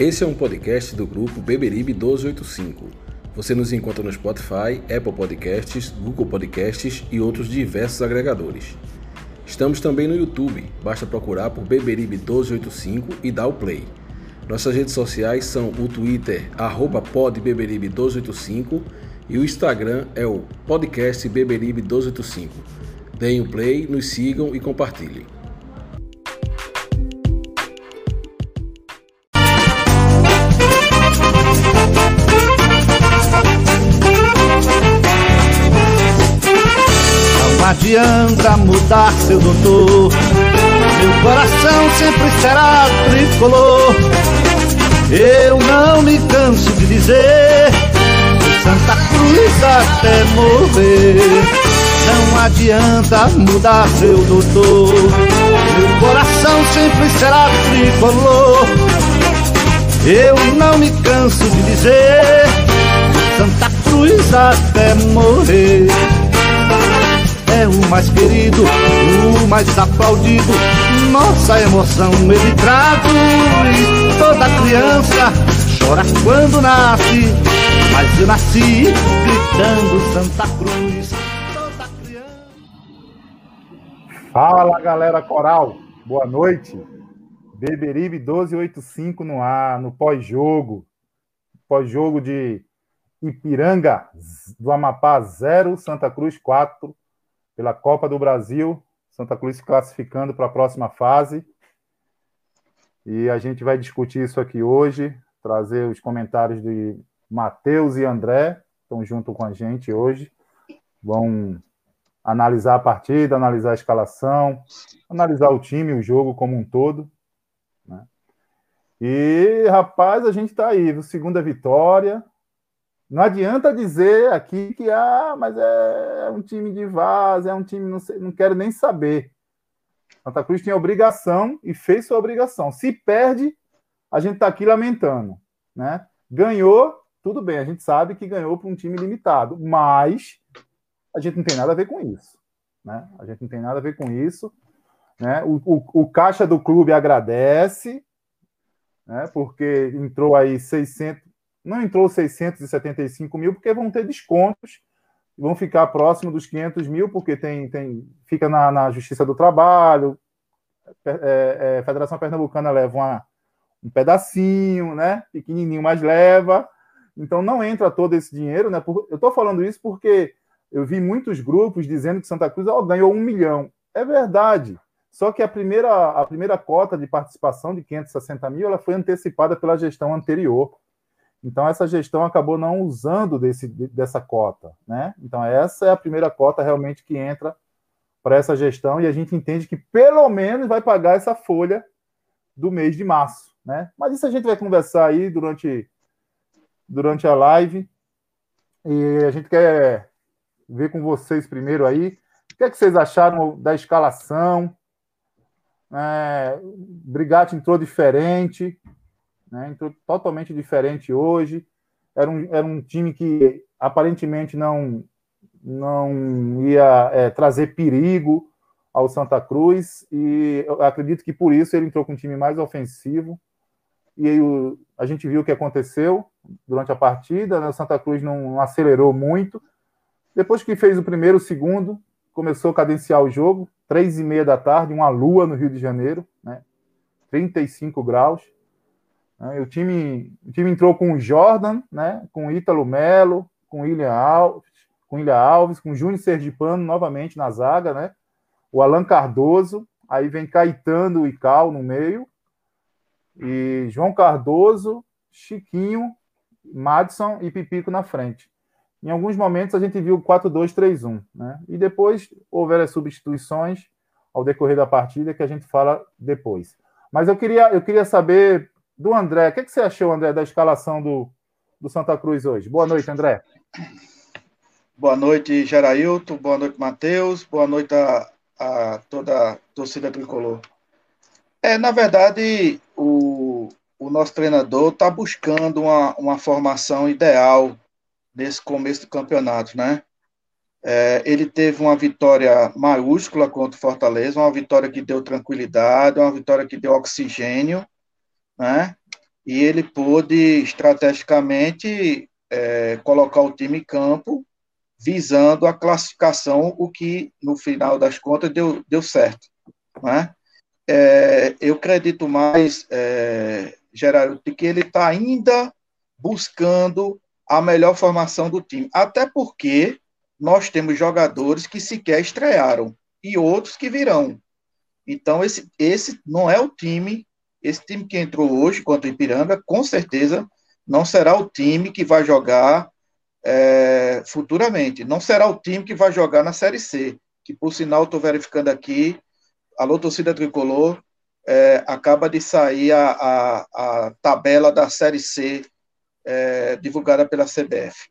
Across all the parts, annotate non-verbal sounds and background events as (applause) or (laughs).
Esse é um podcast do grupo Beberibe 1285. Você nos encontra no Spotify, Apple Podcasts, Google Podcasts e outros diversos agregadores. Estamos também no YouTube, basta procurar por Beberibe 1285 e dar o play. Nossas redes sociais são o Twitter, podbeberibe1285 e o Instagram é o podcast Beberibe1285. Deem o play, nos sigam e compartilhem. Não adianta mudar seu doutor. Meu coração sempre será tricolor. Eu não me canso de dizer. Santa Cruz até morrer. Não adianta mudar seu doutor. Meu coração sempre será tricolor. Eu não me canso de dizer. Santa Cruz até morrer é o mais querido, o mais aplaudido. Nossa emoção ele traduz. Toda criança chora quando nasce, mas eu nasci gritando Santa Cruz. Toda criança. Fala galera coral, boa noite. Beberibe 1285 no ar, no pós-jogo. Pós-jogo de Ipiranga do Amapá 0, Santa Cruz 4 pela Copa do Brasil. Santa Cruz se classificando para a próxima fase. E a gente vai discutir isso aqui hoje, trazer os comentários de Matheus e André, estão junto com a gente hoje. Vão analisar a partida, analisar a escalação, analisar o time, o jogo como um todo. Né? E, rapaz, a gente está aí, segunda vitória, não adianta dizer aqui que ah, mas é um time de vaza, é um time, não, sei, não quero nem saber. Santa Cruz tinha obrigação e fez sua obrigação. Se perde, a gente está aqui lamentando. Né? Ganhou, tudo bem, a gente sabe que ganhou para um time limitado, mas a gente não tem nada a ver com isso. Né? A gente não tem nada a ver com isso. Né? O, o, o caixa do clube agradece, né? porque entrou aí 600, não entrou 675 mil, porque vão ter descontos, vão ficar próximo dos 500 mil, porque tem, tem fica na, na Justiça do Trabalho, é, é, Federação Pernambucana leva uma, um pedacinho, né? Pequenininho, mas leva. Então não entra todo esse dinheiro, né? Eu estou falando isso porque eu vi muitos grupos dizendo que Santa Cruz oh, ganhou um milhão. É verdade. Só que a primeira, a primeira cota de participação de 560 mil ela foi antecipada pela gestão anterior. Então, essa gestão acabou não usando desse, dessa cota. Né? Então, essa é a primeira cota realmente que entra para essa gestão e a gente entende que pelo menos vai pagar essa folha do mês de março. Né? Mas isso a gente vai conversar aí durante, durante a live. E a gente quer ver com vocês primeiro aí. O que, é que vocês acharam da escalação? É, Brigatti entrou diferente né? Entrou totalmente diferente hoje. Era um, era um time que aparentemente não, não ia é, trazer perigo ao Santa Cruz, e eu acredito que por isso ele entrou com um time mais ofensivo. E aí, o, a gente viu o que aconteceu durante a partida, né? o Santa Cruz não, não acelerou muito. Depois que fez o primeiro, o segundo, começou a cadenciar o jogo, três e meia da tarde, uma lua no Rio de Janeiro, né? 35 graus. Né? O, time, o time entrou com o Jordan, né? com Ítalo Melo, com William Alves, com William Alves, com Júnior Sergipano novamente na zaga, né? o Alan Cardoso, aí vem Caetano e Cal no meio, e João Cardoso, Chiquinho, Madison e Pipico na frente. Em alguns momentos a gente viu 4-2-3-1, né? E depois houveram as substituições ao decorrer da partida que a gente fala depois. Mas eu queria, eu queria saber do André. O que, que você achou, André, da escalação do, do Santa Cruz hoje? Boa noite, André. Boa noite, Gerailton. Boa noite, Matheus. Boa noite a, a toda a torcida tricolor. É, na verdade, o, o nosso treinador está buscando uma, uma formação ideal nesse começo do campeonato, né? É, ele teve uma vitória maiúscula contra o Fortaleza, uma vitória que deu tranquilidade, uma vitória que deu oxigênio, né? e ele pôde estrategicamente é, colocar o time em campo visando a classificação, o que no final das contas deu, deu certo. Né? É, eu acredito mais, é, Geraldo, que ele está ainda buscando a melhor formação do time, até porque nós temos jogadores que sequer estrearam e outros que virão. Então, esse, esse não é o time, esse time que entrou hoje contra o Ipiranga, com certeza não será o time que vai jogar é, futuramente. Não será o time que vai jogar na Série C, que por sinal estou verificando aqui, alô torcida tricolor, é, acaba de sair a, a, a, tabela da Série C é, divulgada pela CBF.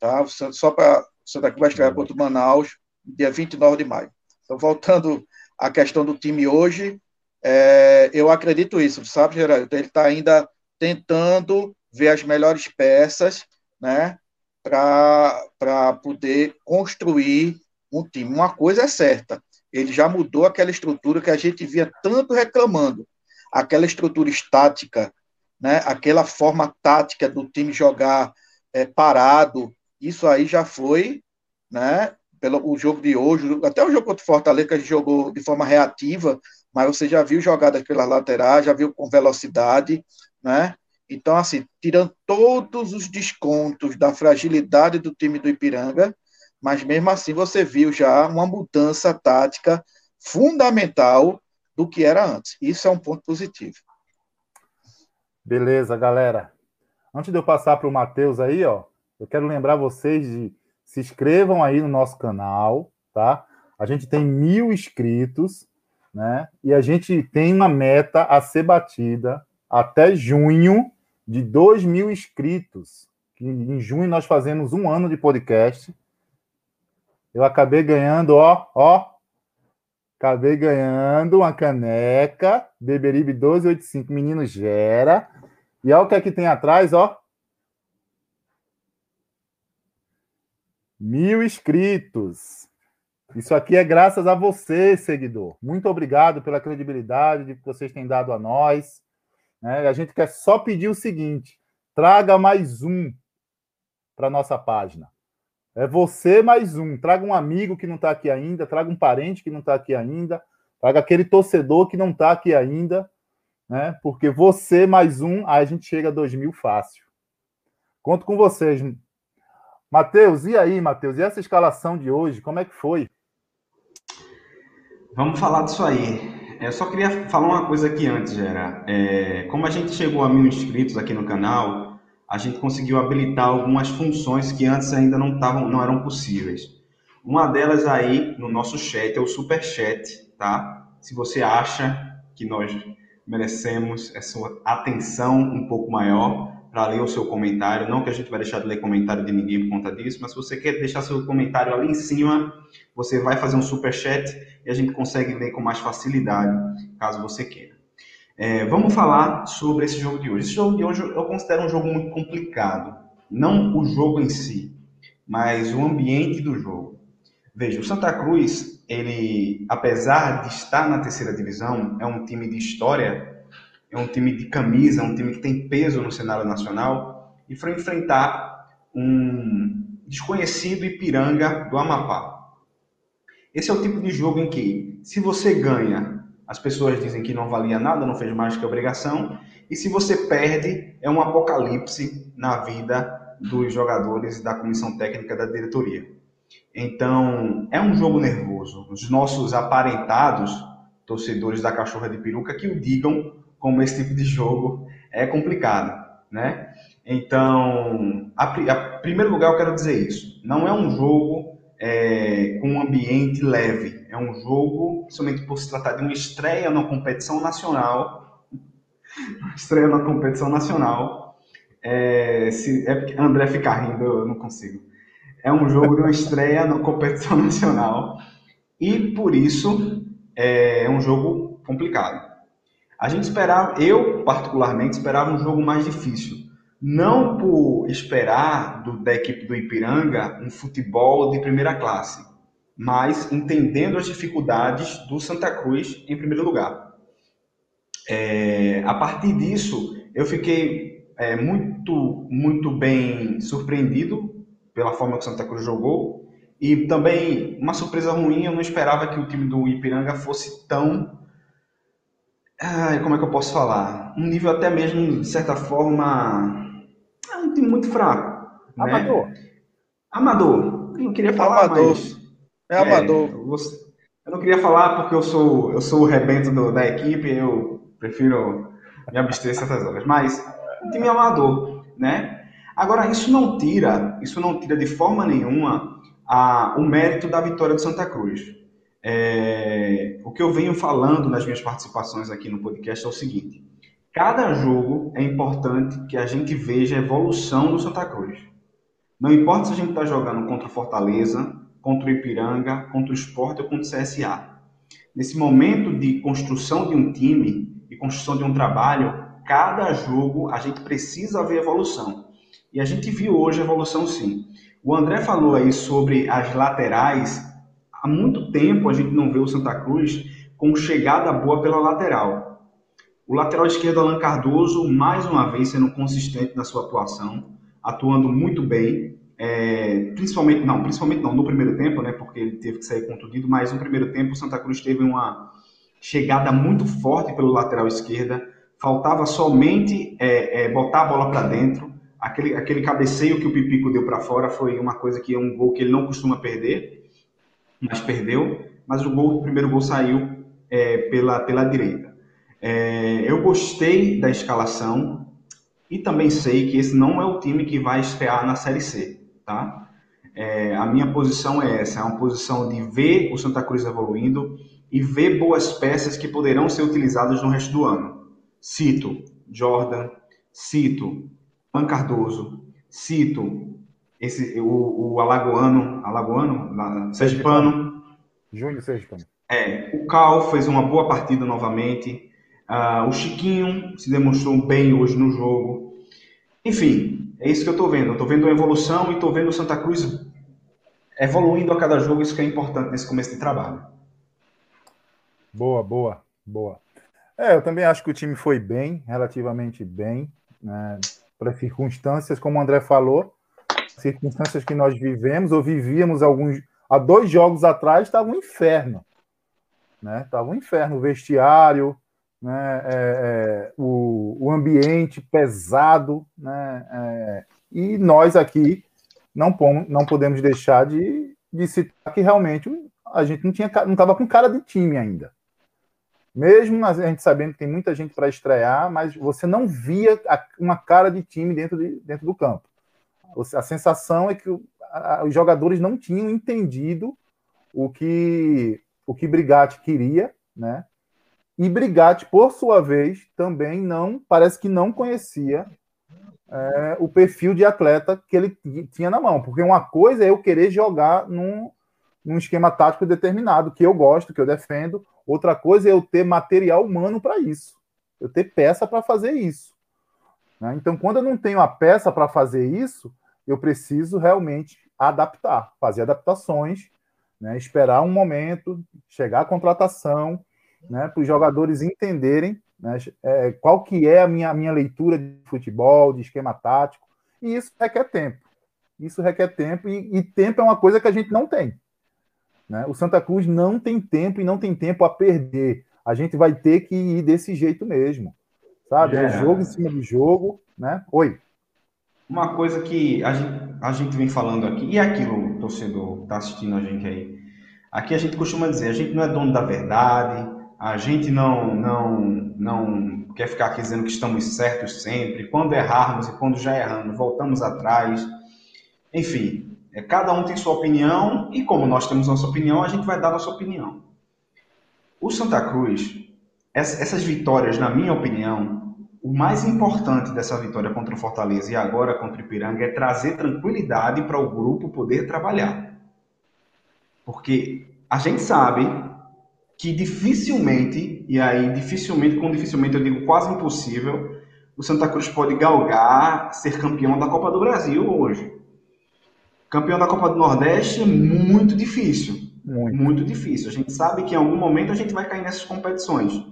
Tá? Só para você daqui vai estrear contra o Manaus, dia 29 de maio. Então, voltando à questão do time hoje, é, eu acredito isso, sabe, Geraldo? Ele está ainda tentando ver as melhores peças, né? para poder construir um time. Uma coisa é certa, ele já mudou aquela estrutura que a gente via tanto reclamando, aquela estrutura estática, né, aquela forma tática do time jogar é, parado, isso aí já foi, né, pelo o jogo de hoje, até o jogo contra o Fortaleza que a gente jogou de forma reativa, mas você já viu jogadas pelas laterais, já viu com velocidade, né? Então, assim, tirando todos os descontos da fragilidade do time do Ipiranga, mas mesmo assim você viu já uma mudança tática fundamental do que era antes. Isso é um ponto positivo. Beleza, galera. Antes de eu passar para o Matheus aí, ó, eu quero lembrar vocês de se inscrevam aí no nosso canal, tá? A gente tem mil inscritos, né? E a gente tem uma meta a ser batida até junho de 2 mil inscritos. Em junho nós fazemos um ano de podcast. Eu acabei ganhando, ó, ó. Acabei ganhando uma caneca Beberibe 1285, menino gera. E olha o que é que tem atrás, ó. Mil inscritos. Isso aqui é graças a você, seguidor. Muito obrigado pela credibilidade que vocês têm dado a nós. Né? A gente quer só pedir o seguinte: traga mais um para nossa página. É você mais um. Traga um amigo que não está aqui ainda, traga um parente que não está aqui ainda, traga aquele torcedor que não está aqui ainda, né? Porque você mais um, aí a gente chega a dois mil fácil. Conto com vocês. Matheus, e aí, Matheus? E essa escalação de hoje, como é que foi? Vamos falar disso aí. Eu só queria falar uma coisa aqui antes, Gera. É, como a gente chegou a mil inscritos aqui no canal, a gente conseguiu habilitar algumas funções que antes ainda não, tavam, não eram possíveis. Uma delas aí no nosso chat é o super chat, tá? Se você acha que nós merecemos essa atenção um pouco maior, para ler o seu comentário. Não que a gente vai deixar de ler comentário de ninguém por conta disso, mas se você quer deixar seu comentário ali em cima, você vai fazer um super chat e a gente consegue ler com mais facilidade, caso você queira. É, vamos falar sobre esse jogo de hoje. Esse jogo de hoje eu considero um jogo muito complicado. Não o jogo em si, mas o ambiente do jogo. Veja, o Santa Cruz, ele, apesar de estar na terceira divisão, é um time de história é um time de camisa, é um time que tem peso no cenário nacional, e foi enfrentar um desconhecido Ipiranga do Amapá. Esse é o tipo de jogo em que, se você ganha, as pessoas dizem que não valia nada, não fez mais que obrigação, e se você perde, é um apocalipse na vida dos jogadores da comissão técnica da diretoria. Então, é um jogo nervoso. Os nossos aparentados torcedores da Cachorra de Peruca que o digam como esse tipo de jogo é complicado, né? Então, a, a primeiro lugar eu quero dizer isso. Não é um jogo é, com um ambiente leve. É um jogo, principalmente por se tratar de uma estreia na competição nacional. estreia na competição nacional. É, se, é André fica rindo, eu não consigo. É um jogo de uma estreia na competição (laughs) nacional. E por isso é um jogo complicado. A gente esperava, eu particularmente esperava um jogo mais difícil. Não por esperar do, da equipe do Ipiranga um futebol de primeira classe, mas entendendo as dificuldades do Santa Cruz em primeiro lugar. É, a partir disso, eu fiquei é, muito, muito bem surpreendido pela forma que o Santa Cruz jogou. E também, uma surpresa ruim, eu não esperava que o time do Ipiranga fosse tão. Ai, como é que eu posso falar? Um nível até mesmo, de certa forma. É um time muito fraco. Né? Amador. Amador. Eu não queria falar, Amador. mas. É amador. eu vou- Eu não queria falar porque eu sou, eu sou o rebento do- da equipe, eu prefiro me abster certas horas. Mas um time amador, né? Agora, isso não tira, isso não tira de forma nenhuma a, o mérito da vitória do Santa Cruz. É, o que eu venho falando nas minhas participações aqui no podcast é o seguinte: cada jogo é importante que a gente veja a evolução do Santa Cruz. Não importa se a gente está jogando contra o Fortaleza, contra o Ipiranga, contra o Sport ou contra o CSA. Nesse momento de construção de um time e construção de um trabalho, cada jogo a gente precisa ver evolução. E a gente viu hoje evolução sim. O André falou aí sobre as laterais. Há muito tempo a gente não vê o Santa Cruz com chegada boa pela lateral. O lateral esquerdo, Alan Cardoso, mais uma vez sendo consistente na sua atuação, atuando muito bem. É, principalmente, não, principalmente não, no primeiro tempo, né, porque ele teve que sair contundido, mas no primeiro tempo o Santa Cruz teve uma chegada muito forte pelo lateral esquerda, faltava somente é, é, botar a bola para dentro, aquele, aquele cabeceio que o Pipico deu para fora foi uma coisa que é um gol que ele não costuma perder, mas perdeu, mas o gol, o primeiro gol saiu é, pela, pela direita. É, eu gostei da escalação e também sei que esse não é o time que vai estrear na Série C, tá? É, a minha posição é essa, é uma posição de ver o Santa Cruz evoluindo e ver boas peças que poderão ser utilizadas no resto do ano. Cito Jordan, cito Juan Cardoso, cito esse, o, o Alagoano, Alagoano, La- Sergipano, Júnior Sergipano. é, o Cal fez uma boa partida novamente. Ah, o Chiquinho se demonstrou bem hoje no jogo. Enfim, é isso que eu estou vendo. Eu estou vendo uma evolução e estou vendo o Santa Cruz evoluindo a cada jogo. Isso que é importante nesse começo de trabalho. Boa, boa, boa. É, eu também acho que o time foi bem, relativamente bem, né, para as circunstâncias, como o André falou, circunstâncias que nós vivemos ou vivíamos alguns há dois jogos atrás estava um inferno, né? Estava um inferno, o vestiário, né? é, é, o, o ambiente pesado, né? É, e nós aqui não, pom- não podemos deixar de, de citar que realmente a gente não tinha não estava com cara de time ainda. Mesmo a gente sabendo que tem muita gente para estrear, mas você não via uma cara de time dentro, de, dentro do campo. A sensação é que os jogadores não tinham entendido o que o que Brigatti queria, né? E Brigatti, por sua vez, também não parece que não conhecia é, o perfil de atleta que ele ti- tinha na mão, porque uma coisa é eu querer jogar num, num esquema tático determinado que eu gosto, que eu defendo, outra coisa é eu ter material humano para isso, eu ter peça para fazer isso. né? Então, quando eu não tenho a peça para fazer isso, eu preciso realmente adaptar, fazer adaptações, né? esperar um momento, chegar à contratação, né? para os jogadores entenderem né? é, qual que é a minha, a minha leitura de futebol, de esquema tático, e isso requer tempo. Isso requer tempo, e, e tempo é uma coisa que a gente não tem. né? O Santa Cruz não tem tempo e não tem tempo a perder. A gente vai ter que ir desse jeito mesmo. Sabe? É É. jogo em cima de jogo. Né? Oi. Uma coisa que a gente, a gente vem falando aqui, e é aquilo, torcedor, que está assistindo a gente aí. Aqui a gente costuma dizer, a gente não é dono da verdade, a gente não, não, não quer ficar aqui dizendo que estamos certos sempre. Quando errarmos e quando já erramos, voltamos atrás. Enfim, é, cada um tem sua opinião e como nós temos nossa opinião, a gente vai dar nossa opinião. O Santa Cruz, ess- essas vitórias, na minha opinião, o mais importante dessa vitória contra o Fortaleza e agora contra o Ipiranga é trazer tranquilidade para o grupo poder trabalhar. Porque a gente sabe que dificilmente, e aí dificilmente, com dificilmente eu digo quase impossível, o Santa Cruz pode galgar ser campeão da Copa do Brasil hoje. Campeão da Copa do Nordeste é muito difícil. Muito. Muito difícil. A gente sabe que em algum momento a gente vai cair nessas competições.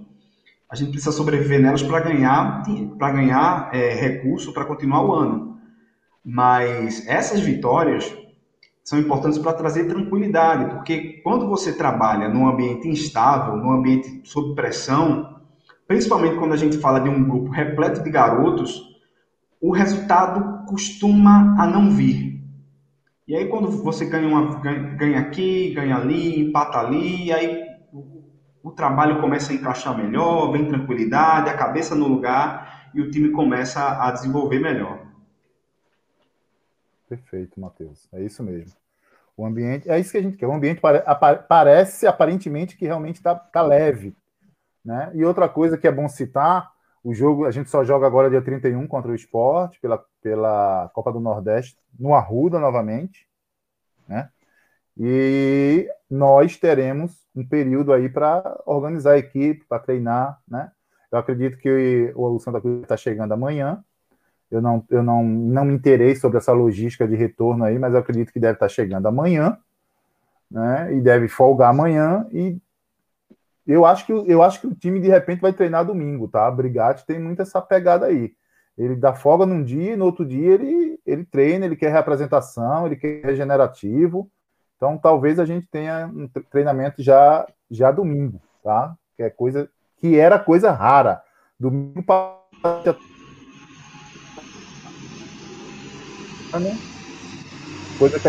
A gente precisa sobreviver nelas para ganhar, para ganhar é, recurso para continuar o ano. Mas essas vitórias são importantes para trazer tranquilidade, porque quando você trabalha num ambiente instável, num ambiente sob pressão, principalmente quando a gente fala de um grupo repleto de garotos, o resultado costuma a não vir. E aí quando você ganha, uma, ganha aqui, ganha ali, empata ali, aí o trabalho começa a encaixar melhor, vem tranquilidade, a cabeça no lugar e o time começa a desenvolver melhor. Perfeito, Matheus. É isso mesmo. O ambiente, é isso que a gente quer. O ambiente pare, parece aparentemente que realmente está tá leve. Né? E outra coisa que é bom citar: o jogo, a gente só joga agora dia 31 contra o esporte, pela, pela Copa do Nordeste, no Arruda novamente. Né? E nós teremos um período aí para organizar a equipe, para treinar, né? Eu acredito que o Santa Cruz está chegando amanhã. Eu não, eu não, não me interei sobre essa logística de retorno aí, mas eu acredito que deve estar tá chegando amanhã, né? E deve folgar amanhã. E eu acho que eu acho que o time de repente vai treinar domingo, tá? Brigatti tem muito essa pegada aí. Ele dá folga num dia e no outro dia ele, ele treina, ele quer reapresentação, ele quer regenerativo. Então, talvez a gente tenha um treinamento já já domingo, tá? Que é coisa que era coisa rara. Domingo coisa que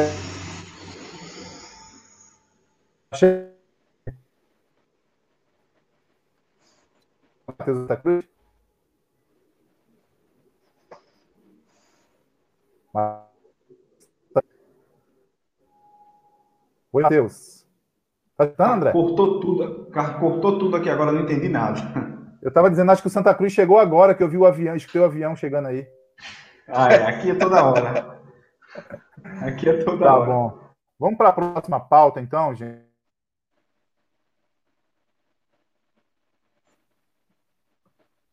Matheus. Oi, Matheus. Tá escutando, André? Cortou tudo, cortou tudo aqui agora, não entendi nada. Eu estava dizendo, acho que o Santa Cruz chegou agora, que eu vi o avião, escutei o avião chegando aí. Ah, é, aqui é toda hora. Aqui é toda tá hora. Tá bom. Vamos para a próxima pauta, então, gente.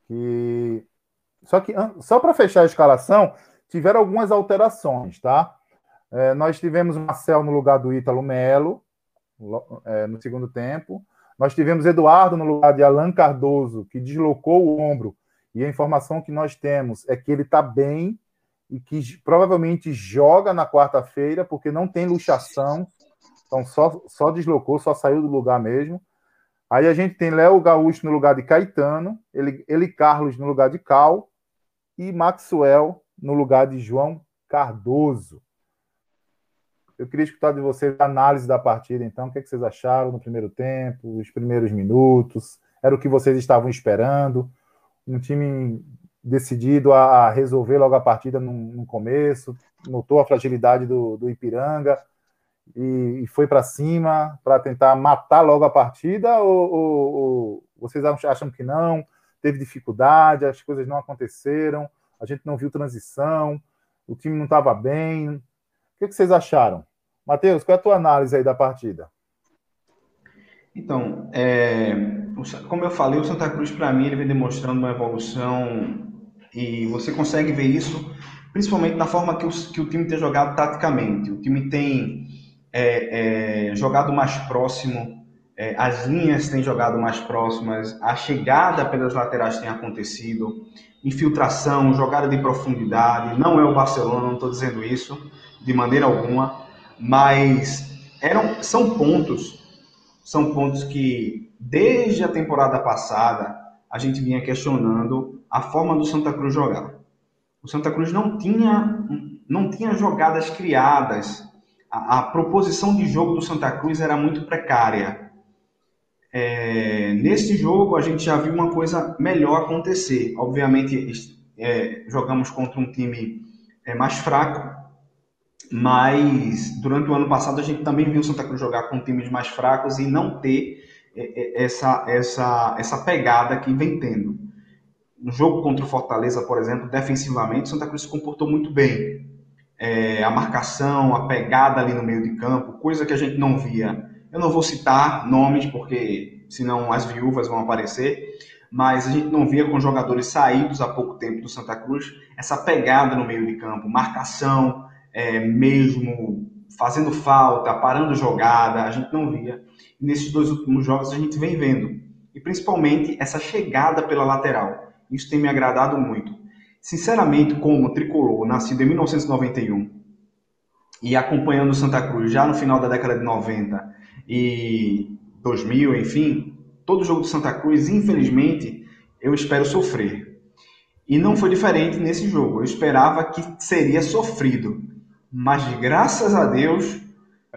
Que... Só que, só para fechar a escalação, tiveram algumas alterações, tá? É, nós tivemos Marcel no lugar do Ítalo Melo, é, no segundo tempo. Nós tivemos Eduardo no lugar de Alan Cardoso, que deslocou o ombro. E a informação que nós temos é que ele está bem e que provavelmente joga na quarta-feira, porque não tem luxação. Então só, só deslocou, só saiu do lugar mesmo. Aí a gente tem Léo Gaúcho no lugar de Caetano, ele, ele Carlos no lugar de Cal e Maxwell no lugar de João Cardoso. Eu queria escutar de vocês a análise da partida, então. O que, é que vocês acharam no primeiro tempo, os primeiros minutos? Era o que vocês estavam esperando? Um time decidido a resolver logo a partida no, no começo, notou a fragilidade do, do Ipiranga e, e foi para cima para tentar matar logo a partida? Ou, ou, ou, vocês acham que não? Teve dificuldade, as coisas não aconteceram, a gente não viu transição, o time não estava bem. O que, é que vocês acharam? Matheus, qual é a tua análise aí da partida? Então, é, como eu falei, o Santa Cruz, para mim, ele vem demonstrando uma evolução e você consegue ver isso principalmente na forma que o, que o time tem jogado taticamente. O time tem é, é, jogado mais próximo, é, as linhas têm jogado mais próximas, a chegada pelas laterais tem acontecido, infiltração, jogada de profundidade. Não é o Barcelona, não estou dizendo isso de maneira alguma mas eram, são pontos, são pontos que desde a temporada passada a gente vinha questionando a forma do Santa Cruz jogar. O Santa Cruz não tinha, não tinha jogadas criadas. A, a proposição de jogo do Santa Cruz era muito precária. É, nesse jogo a gente já viu uma coisa melhor acontecer. Obviamente é, jogamos contra um time é, mais fraco, mas durante o ano passado a gente também viu o Santa Cruz jogar com times mais fracos e não ter é, é, essa, essa, essa pegada que vem tendo. No jogo contra o Fortaleza, por exemplo, defensivamente, o Santa Cruz se comportou muito bem. É, a marcação, a pegada ali no meio de campo, coisa que a gente não via. Eu não vou citar nomes, porque senão as viúvas vão aparecer, mas a gente não via com jogadores saídos há pouco tempo do Santa Cruz essa pegada no meio de campo, marcação, é, mesmo fazendo falta, parando jogada, a gente não via. E nesses dois últimos jogos a gente vem vendo. e principalmente essa chegada pela lateral. Isso tem me agradado muito. Sinceramente, como tricolor, nascido em 1991 e acompanhando o Santa Cruz já no final da década de 90 e 2000, enfim, todo jogo do Santa Cruz, infelizmente, eu espero sofrer. E não foi diferente nesse jogo. Eu esperava que seria sofrido. Mas graças a Deus,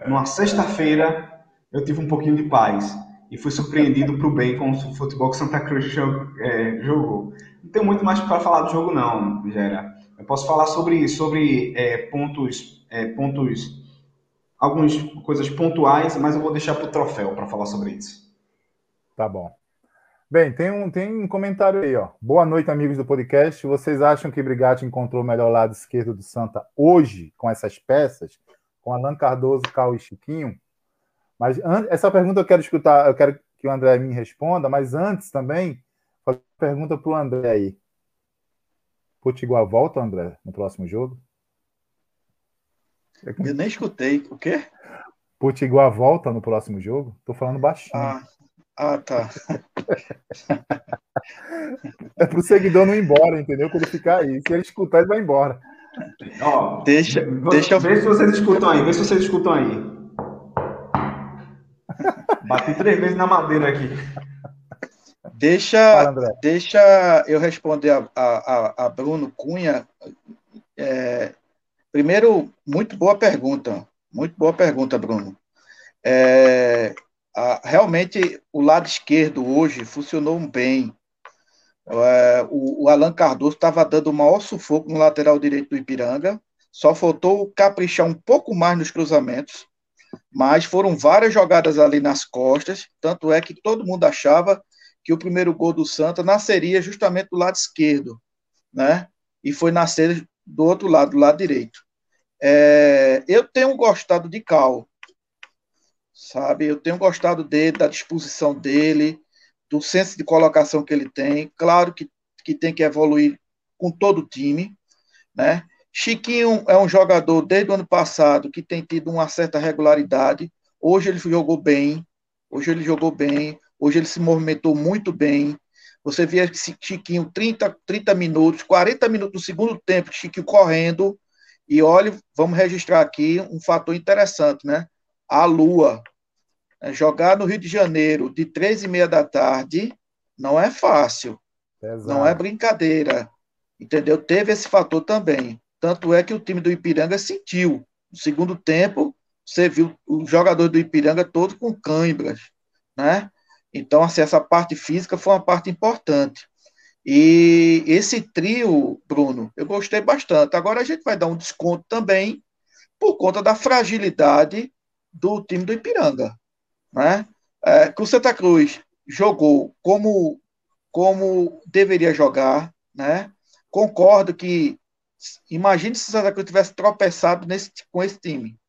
numa sexta-feira, eu tive um pouquinho de paz. E fui surpreendido para o bem com o futebol que Santa Cruz é, jogou. Não tenho muito mais para falar do jogo, não, Gera. Eu posso falar sobre, sobre é, pontos, é, pontos, algumas coisas pontuais, mas eu vou deixar para o troféu para falar sobre isso. Tá bom. Bem, tem um, tem um comentário aí, ó. Boa noite, amigos do podcast. Vocês acham que Brigatti encontrou o melhor lado esquerdo do Santa hoje com essas peças? Com Alan Cardoso, Cal e Chiquinho? Mas essa pergunta eu quero escutar, eu quero que o André me responda, mas antes também, pergunta para o André aí. Potiguar volta, André, no próximo jogo? Eu nem escutei. O quê? Potiguar volta no próximo jogo? Tô falando baixinho. Ah. Ah, tá. (laughs) é pro seguidor não ir embora, entendeu? Quando ficar aí. Se ele escutar, ele vai embora. Ó, deixa, deixa eu ver se vocês escutam aí. Vê se vocês escutam aí. (laughs) Bati três vezes na madeira aqui. Deixa, Fala, deixa eu responder a, a, a Bruno Cunha. É, primeiro, muito boa pergunta. Muito boa pergunta, Bruno. É, ah, realmente o lado esquerdo hoje funcionou bem. É, o, o, Cardoso estava dando o maior sufoco no lateral direito do Ipiranga, só faltou caprichar um pouco mais nos cruzamentos, mas foram várias jogadas ali nas costas, tanto é que todo mundo achava que o primeiro gol do Santa nasceria justamente do lado esquerdo, né? E foi nascer do outro lado, do lado direito. É, eu tenho gostado de Cal, sabe? Eu tenho gostado dele, da disposição dele, do senso de colocação que ele tem. Claro que, que tem que evoluir com todo o time, né? Chiquinho é um jogador desde o ano passado que tem tido uma certa regularidade. Hoje ele jogou bem, hoje ele jogou bem, hoje ele se movimentou muito bem. Você via Chiquinho 30, 30 minutos, 40 minutos no segundo tempo, Chiquinho correndo. E olha, vamos registrar aqui um fator interessante, né? A Lua. É, jogar no Rio de Janeiro de três e meia da tarde não é fácil. Exato. Não é brincadeira. Entendeu? Teve esse fator também. Tanto é que o time do Ipiranga sentiu. No segundo tempo, você viu o jogador do Ipiranga todo com cãibras, né? Então, assim, essa parte física foi uma parte importante. E esse trio, Bruno, eu gostei bastante. Agora a gente vai dar um desconto também por conta da fragilidade do time do Ipiranga. Né? É, que o Santa Cruz jogou como, como deveria jogar. Né? Concordo que. Imagine se o Santa Cruz tivesse tropeçado nesse, com esse time.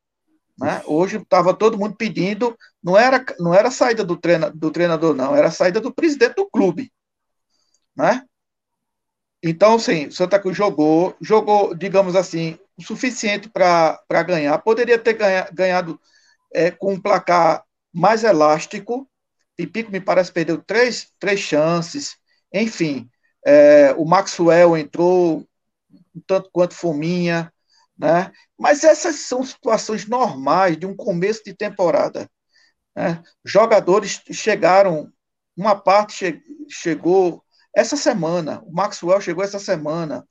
Né? Hoje estava todo mundo pedindo, não era, não era a saída do, treina, do treinador, não, era a saída do presidente do clube. Né? Então, sim, o Santa Cruz jogou, jogou, digamos assim, o suficiente para ganhar. Poderia ter ganha, ganhado é, com um placar mais elástico. Pipico me parece perdeu três, três chances. Enfim, é, o Maxwell entrou um tanto quanto fominha, né? Mas essas são situações normais de um começo de temporada. Né? Jogadores chegaram, uma parte che chegou essa semana, o Maxwell chegou essa semana,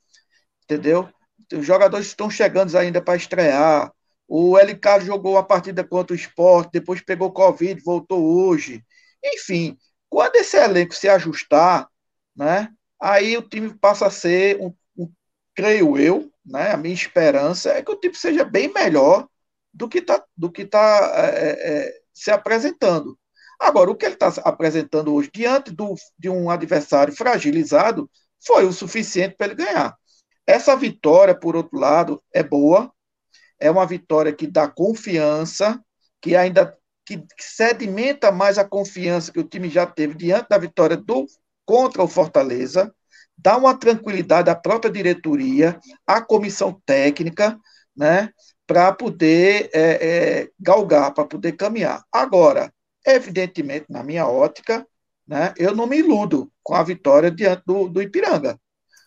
entendeu? Os jogadores estão chegando ainda para estrear. O LK jogou a partida contra o esporte, depois pegou Covid, voltou hoje. Enfim, quando esse elenco se ajustar, né, aí o time passa a ser, um, um, creio eu, né, a minha esperança é que o time seja bem melhor do que está tá, é, é, é, se apresentando. Agora, o que ele está apresentando hoje, diante do, de um adversário fragilizado, foi o suficiente para ele ganhar. Essa vitória, por outro lado, é boa, é uma vitória que dá confiança, que ainda que, sedimenta mais a confiança que o time já teve diante da vitória do contra o Fortaleza, dá uma tranquilidade à própria diretoria, à comissão técnica, né, para poder é, é, galgar, para poder caminhar. Agora, evidentemente, na minha ótica, né, eu não me iludo com a vitória diante do, do Ipiranga.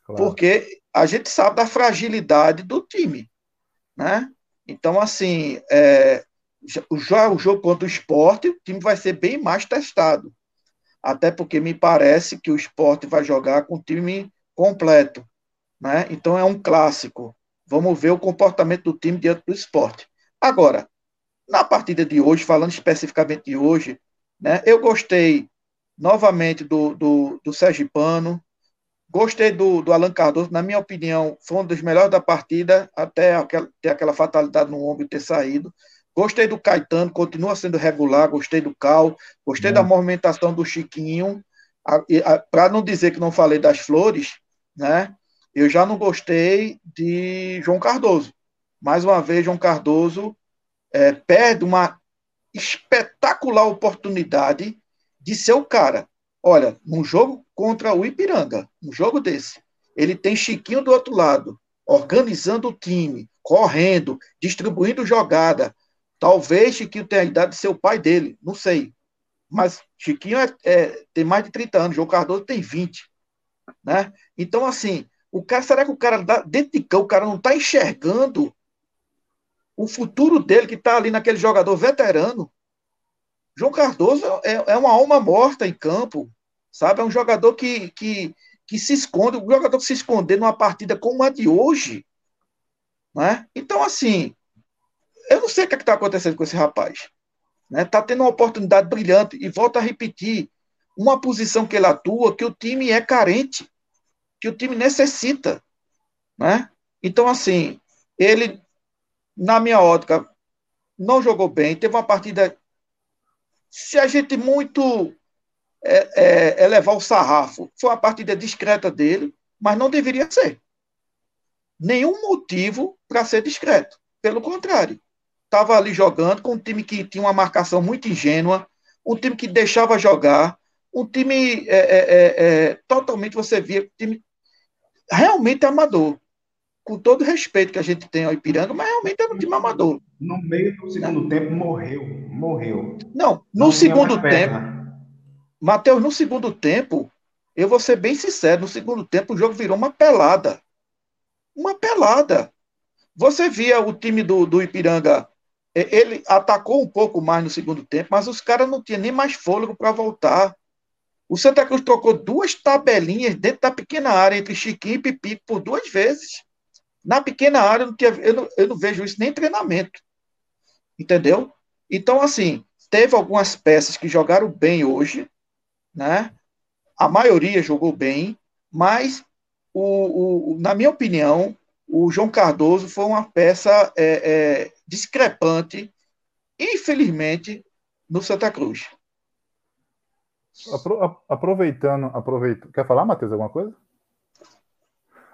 Claro. Porque a gente sabe da fragilidade do time. Né? Então, assim, é, já o jogo contra o esporte, o time vai ser bem mais testado. Até porque me parece que o esporte vai jogar com o time completo. Né? Então é um clássico. Vamos ver o comportamento do time diante do esporte. Agora, na partida de hoje, falando especificamente de hoje, né, eu gostei novamente do, do, do Pano, gostei do, do Alan Cardoso, na minha opinião, foi um dos melhores da partida, até aquela, ter aquela fatalidade no ombro e ter saído. Gostei do Caetano, continua sendo regular, gostei do Cal, gostei é. da movimentação do Chiquinho, para não dizer que não falei das flores, né? Eu já não gostei de João Cardoso. Mais uma vez, João Cardoso é, perde uma espetacular oportunidade de ser o cara. Olha, num jogo contra o Ipiranga, um jogo desse, ele tem Chiquinho do outro lado, organizando o time, correndo, distribuindo jogada. Talvez Chiquinho tenha a idade de ser o pai dele, não sei. Mas Chiquinho é, é, tem mais de 30 anos, João Cardoso tem 20. Né? Então, assim, o cara, será que o cara dentro de campo, o cara não está enxergando o futuro dele que está ali naquele jogador veterano. João Cardoso é, é, uma alma morta em campo, sabe? É um jogador que, que, que se esconde, um jogador que se esconder numa partida como a de hoje. Né? Então, assim, eu não sei o que é está acontecendo com esse rapaz. Né? Tá tendo uma oportunidade brilhante, e volto a repetir, uma posição que ele atua que o time é carente, que o time necessita. Né? Então, assim, ele na minha ótica, não jogou bem. Teve uma partida. Se a gente muito é, é, elevar o sarrafo, foi uma partida discreta dele, mas não deveria ser. Nenhum motivo para ser discreto. Pelo contrário. Estava ali jogando com um time que tinha uma marcação muito ingênua, um time que deixava jogar, um time é, é, é, é totalmente, você via, um time realmente amador com todo o respeito que a gente tem ao Ipiranga, mas realmente era um time amador. No meio do segundo tempo, morreu. Morreu. Não, no não segundo tempo. Matheus, no segundo tempo, eu vou ser bem sincero, no segundo tempo o jogo virou uma pelada. Uma pelada. Você via o time do, do Ipiranga, ele atacou um pouco mais no segundo tempo, mas os caras não tinham nem mais fôlego para voltar. O Santa Cruz trocou duas tabelinhas dentro da pequena área entre Chiquinho e Pipi por duas vezes. Na pequena área, eu não, tinha, eu, não, eu não vejo isso nem em treinamento. Entendeu? Então, assim, teve algumas peças que jogaram bem hoje, né? A maioria jogou bem, mas, o, o na minha opinião, o João Cardoso foi uma peça é, é, discrepante, infelizmente, no Santa Cruz. Aproveitando, aproveitando. Quer falar, Matheus, alguma coisa?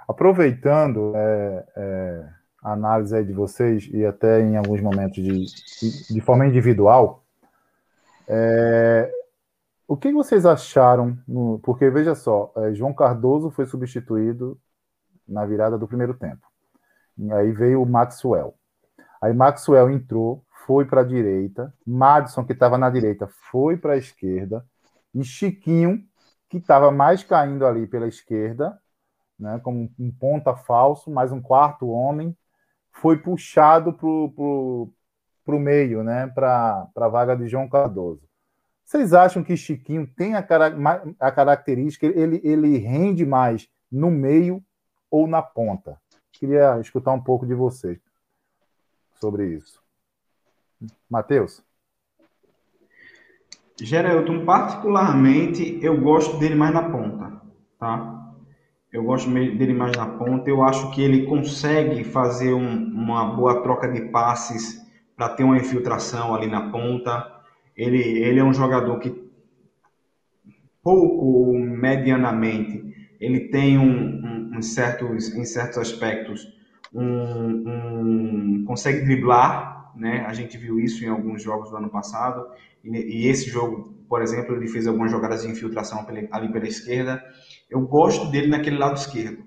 Aproveitando é, é, a análise de vocês, e até em alguns momentos de, de forma individual, é, o que vocês acharam? No, porque veja só, é, João Cardoso foi substituído na virada do primeiro tempo. Aí veio o Maxwell. Aí Maxwell entrou, foi para a direita, Madison, que estava na direita, foi para a esquerda, e Chiquinho, que estava mais caindo ali pela esquerda, né, como um ponta falso, mais um quarto homem, foi puxado para o meio, né, para a vaga de João Cardoso. Vocês acham que Chiquinho tem a, a característica, ele, ele rende mais no meio ou na ponta? Queria escutar um pouco de vocês sobre isso. Matheus? Geraldo, particularmente, eu gosto dele mais na ponta, tá? Eu gosto dele mais na ponta. Eu acho que ele consegue fazer um, uma boa troca de passes para ter uma infiltração ali na ponta. Ele, ele é um jogador que pouco medianamente ele tem um, um, um certos, em certos aspectos um, um, consegue driblar, né? A gente viu isso em alguns jogos do ano passado e, e esse jogo, por exemplo, ele fez algumas jogadas de infiltração ali pela esquerda eu gosto dele naquele lado esquerdo.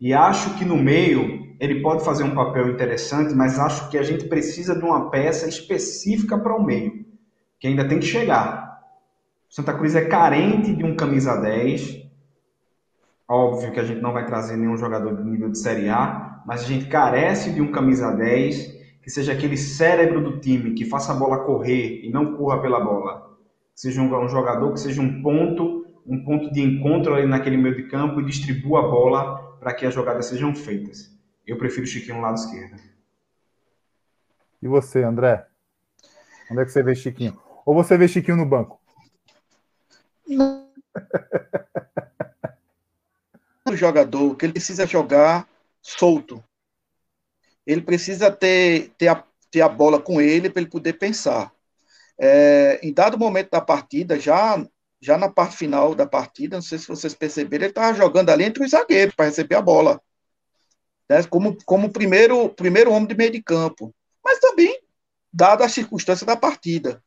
E acho que no meio ele pode fazer um papel interessante, mas acho que a gente precisa de uma peça específica para o meio, que ainda tem que chegar. Santa Cruz é carente de um camisa 10. Óbvio que a gente não vai trazer nenhum jogador de nível de Série A, mas a gente carece de um camisa 10 que seja aquele cérebro do time, que faça a bola correr e não corra pela bola. Que seja um, jogador que seja um ponto, um ponto de encontro ali naquele meio de campo e distribua a bola para que as jogadas sejam feitas. Eu prefiro o Chiquinho no lado esquerdo. E você, André? Onde é que você vê Chiquinho? Ou você vê Chiquinho no banco? (laughs) O jogador que ele precisa jogar solto. Ele precisa ter, ter, a, ter a bola com ele para ele poder pensar. É, em dado momento da partida, já, já na parte final da partida, não sei se vocês perceberam, ele estava jogando ali entre os zagueiros para receber a bola. Né, como, como primeiro, primeiro homem de meio de campo. Mas também, dada a circunstância da partida.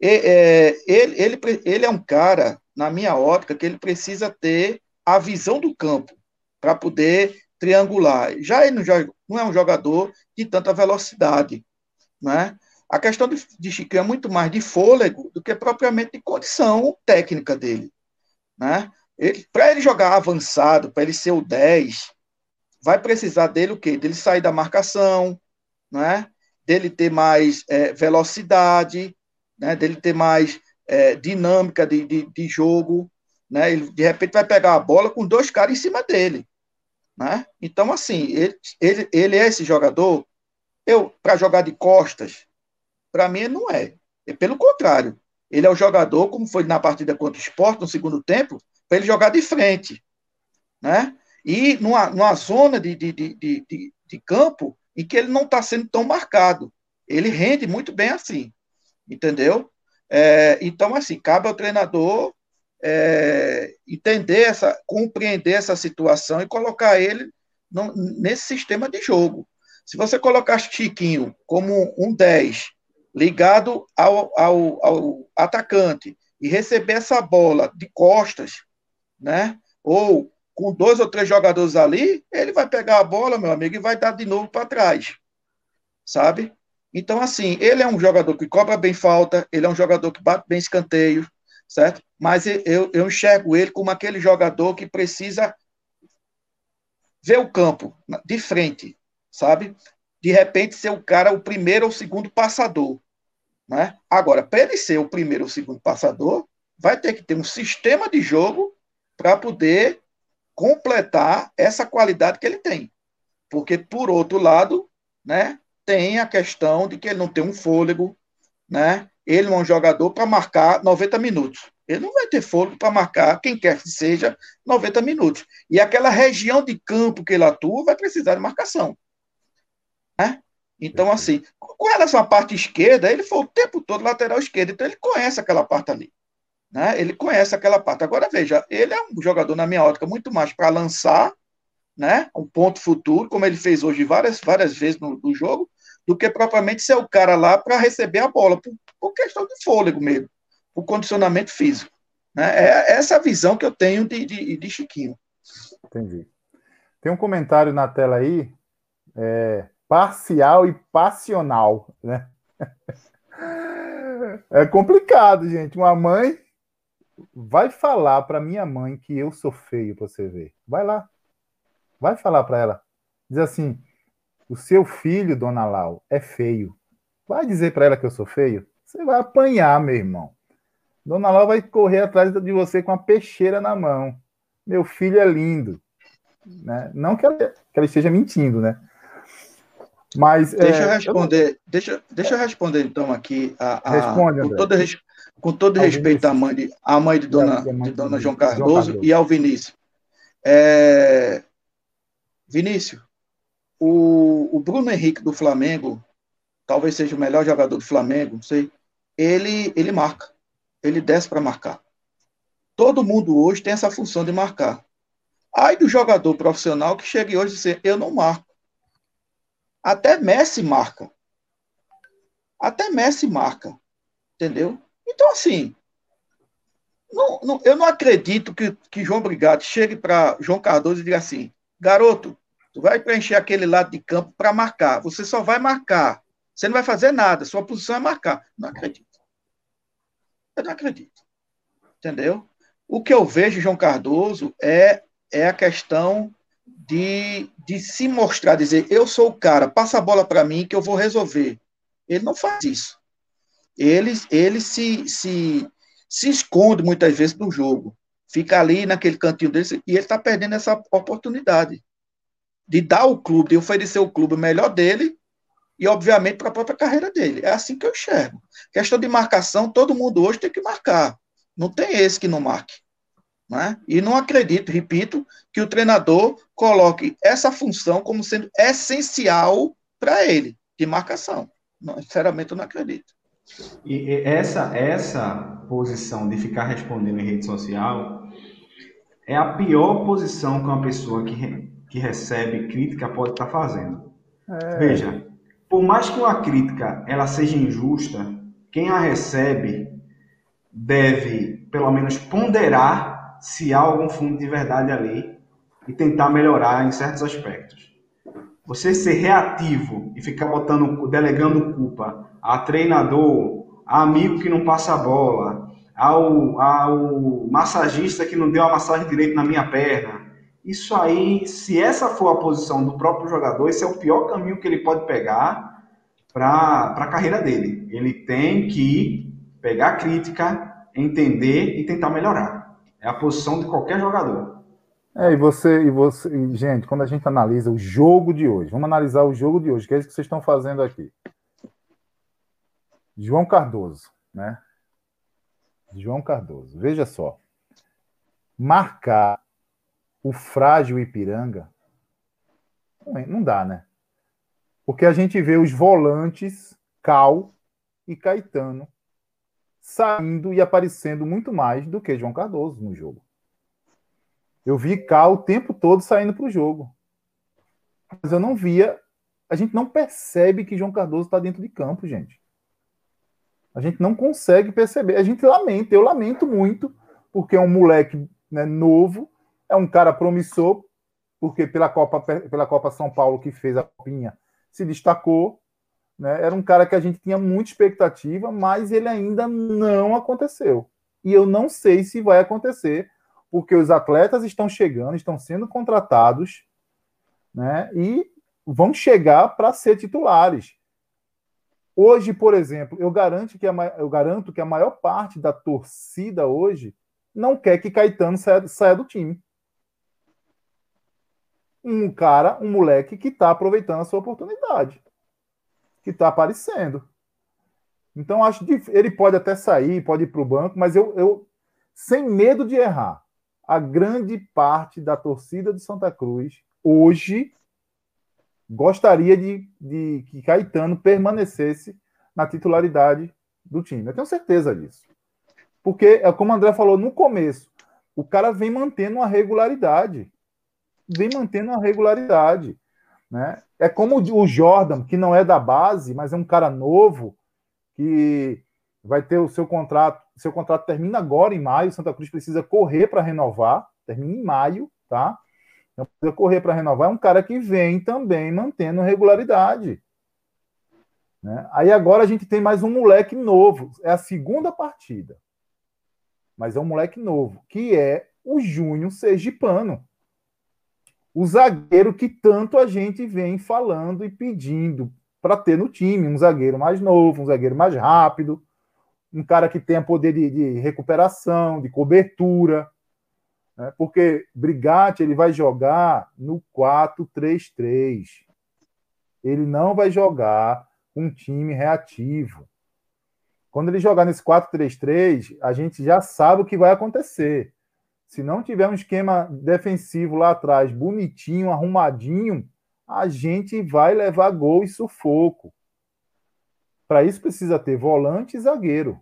É, ele, ele, ele é um cara, na minha ótica, que ele precisa ter a visão do campo para poder triangular. Já ele não, é um jogador de tanta velocidade. Né? A questão de, de Chiquinho é muito mais de fôlego do que propriamente de condição técnica dele. Né? Para ele jogar avançado, para ele ser o 10, vai precisar dele o quê? Sair da marcação, né? dele ter mais é, velocidade, né, dele ter mais é, dinâmica de, de, de, jogo, né, ele de repente vai pegar a bola com dois caras em cima dele, né? Então assim, ele, ele, ele é esse jogador, eu para jogar de costas, para mim não é. é. Pelo contrário, ele é o jogador, como foi na partida contra o Sport no segundo tempo, para ele jogar de frente, né? E numa, numa zona de, de, de, de, de campo em que ele não está sendo tão marcado. Ele rende muito bem assim entendeu? É, então, assim, cabe ao treinador é, entender essa, compreender essa situação e colocar ele no, nesse sistema de jogo. Se você colocar Chiquinho como um 10 ligado ao, ao, ao atacante e receber essa bola de costas, né? Ou com dois ou três jogadores ali, ele vai pegar a bola, meu amigo, e vai dar de novo para trás, sabe? Então, assim, ele é um jogador que cobra bem falta, ele é um jogador que bate bem escanteio, certo? Mas eu, eu enxergo ele como aquele jogador que precisa ver o campo de frente, sabe? De repente ser o cara, o primeiro ou segundo passador. Né? Agora, para ele ser o primeiro ou segundo passador, vai ter que ter um sistema de jogo para poder completar essa qualidade que ele tem. Porque, por outro lado, né, tem a questão de que ele não tem um fôlego, né? Ele é um jogador para marcar 90 minutos. Ele não vai ter fôlego para marcar, quem quer que seja, 90 minutos. E aquela região de campo que ele atua vai precisar de marcação. Né? Então, assim, com relação à parte esquerda, ele foi o tempo todo lateral esquerdo, então ele conhece aquela parte ali. Né? Ele conhece aquela parte. Agora, veja, ele é um jogador, na minha ótica, muito mais para lançar, né? um ponto futuro, como ele fez hoje várias, várias vezes no, no jogo, do que propriamente ser o cara lá para receber a bola, por, por, questão de fôlego mesmo, o condicionamento físico. Né? É essa visão que eu tenho de, de, de Chiquinho. Entendi. Tem um comentário na tela aí, é, parcial e passional, né? (laughs) É complicado, gente. Uma mãe vai falar para minha mãe que eu sou feio para você ver. Vai lá. Vai falar para ela. Diz assim: o seu filho, dona Lau, é feio. Vai dizer para ela que eu sou feio? Você vai apanhar, meu irmão. Dona Lau vai correr atrás de você com a peixeira na mão. Meu filho é lindo. Né? Não que ela, que ela esteja mentindo, né? Mas. Deixa é, eu responder. Eu... Deixa, deixa eu responder, então, aqui. A, a Responde, com, todo, com todo respeito à mãe de, à mãe de Dona, de dona João Cardoso, João Cardoso e ao Vinícius. É, Vinícius, o, o Bruno Henrique do Flamengo, talvez seja o melhor jogador do Flamengo, não sei, ele, ele marca. Ele desce para marcar. Todo mundo hoje tem essa função de marcar. Aí do jogador profissional que chega hoje e diz, eu não marco. Até Messi marca. Até Messi marca. Entendeu? Então, assim, não, não, eu não acredito que, que João Brigatti chegue para João Cardoso e diga assim, garoto, Tu vai preencher aquele lado de campo para marcar. Você só vai marcar. Você não vai fazer nada. Sua posição é marcar. Não acredito. Eu não acredito. Entendeu? O que eu vejo, João Cardoso, é, é a questão de, de se mostrar, dizer, eu sou o cara, passa a bola para mim que eu vou resolver. Ele não faz isso. Ele, ele se, se, se esconde muitas vezes no jogo. Fica ali naquele cantinho dele e ele está perdendo essa oportunidade de dar o clube, de oferecer o clube melhor dele e, obviamente, para a própria carreira dele. É assim que eu enxergo. Questão de marcação, todo mundo hoje tem que marcar. Não tem esse que não marque. Né? E não acredito, repito, que o treinador coloque essa função como sendo essencial para ele, de marcação. Não, sinceramente, eu não acredito. E essa, essa posição de ficar respondendo em rede social é a pior posição que uma pessoa que, que recebe crítica pode estar fazendo. É. Veja, por mais que uma crítica ela seja injusta, quem a recebe deve, pelo menos, ponderar se há algum fundo de verdade ali e tentar melhorar em certos aspectos. Você ser reativo e ficar botando, delegando culpa a treinador, a amigo que não passa a bola, ao, ao massagista que não deu a massagem direito na minha perna. Isso aí, se essa for a posição do próprio jogador, esse é o pior caminho que ele pode pegar para a carreira dele. Ele tem que pegar a crítica, entender e tentar melhorar. É a posição de qualquer jogador. É, e você, e você, gente, quando a gente analisa o jogo de hoje, vamos analisar o jogo de hoje, que é isso que vocês estão fazendo aqui. João Cardoso, né? João Cardoso, veja só. Marcar o frágil Ipiranga não dá, né? Porque a gente vê os volantes Cal e Caetano saindo e aparecendo muito mais do que João Cardoso no jogo. Eu vi Cal o tempo todo saindo para o jogo. Mas eu não via. A gente não percebe que João Cardoso está dentro de campo, gente. A gente não consegue perceber. A gente lamenta, eu lamento muito, porque é um moleque né, novo, é um cara promissor, porque pela Copa, pela Copa São Paulo que fez a copinha se destacou, né? Era um cara que a gente tinha muita expectativa, mas ele ainda não aconteceu. E eu não sei se vai acontecer, porque os atletas estão chegando, estão sendo contratados, né? E vão chegar para ser titulares. Hoje, por exemplo, eu garanto, que a, eu garanto que a maior parte da torcida hoje não quer que Caetano saia, saia do time. Um cara, um moleque que está aproveitando a sua oportunidade que está aparecendo. Então, acho que ele pode até sair, pode ir para o banco, mas eu, eu, sem medo de errar, a grande parte da torcida do Santa Cruz hoje gostaria de, de que Caetano permanecesse na titularidade do time. Eu tenho certeza disso. Porque, é como o André falou no começo, o cara vem mantendo uma regularidade. Vem mantendo uma regularidade. Né? É como o Jordan, que não é da base, mas é um cara novo, que vai ter o seu contrato. Seu contrato termina agora em maio. Santa Cruz precisa correr para renovar. Termina em maio, tá? Então precisa correr para renovar. É um cara que vem também mantendo regularidade. Né? Aí agora a gente tem mais um moleque novo. É a segunda partida. Mas é um moleque novo, que é o Júnior Sergipano o zagueiro que tanto a gente vem falando e pedindo para ter no time, um zagueiro mais novo, um zagueiro mais rápido, um cara que tenha poder de, de recuperação, de cobertura, né? porque Brigatti ele vai jogar no 4-3-3. Ele não vai jogar um time reativo. Quando ele jogar nesse 4-3-3, a gente já sabe o que vai acontecer. Se não tiver um esquema defensivo lá atrás, bonitinho, arrumadinho, a gente vai levar gol e sufoco. Para isso precisa ter volante e zagueiro,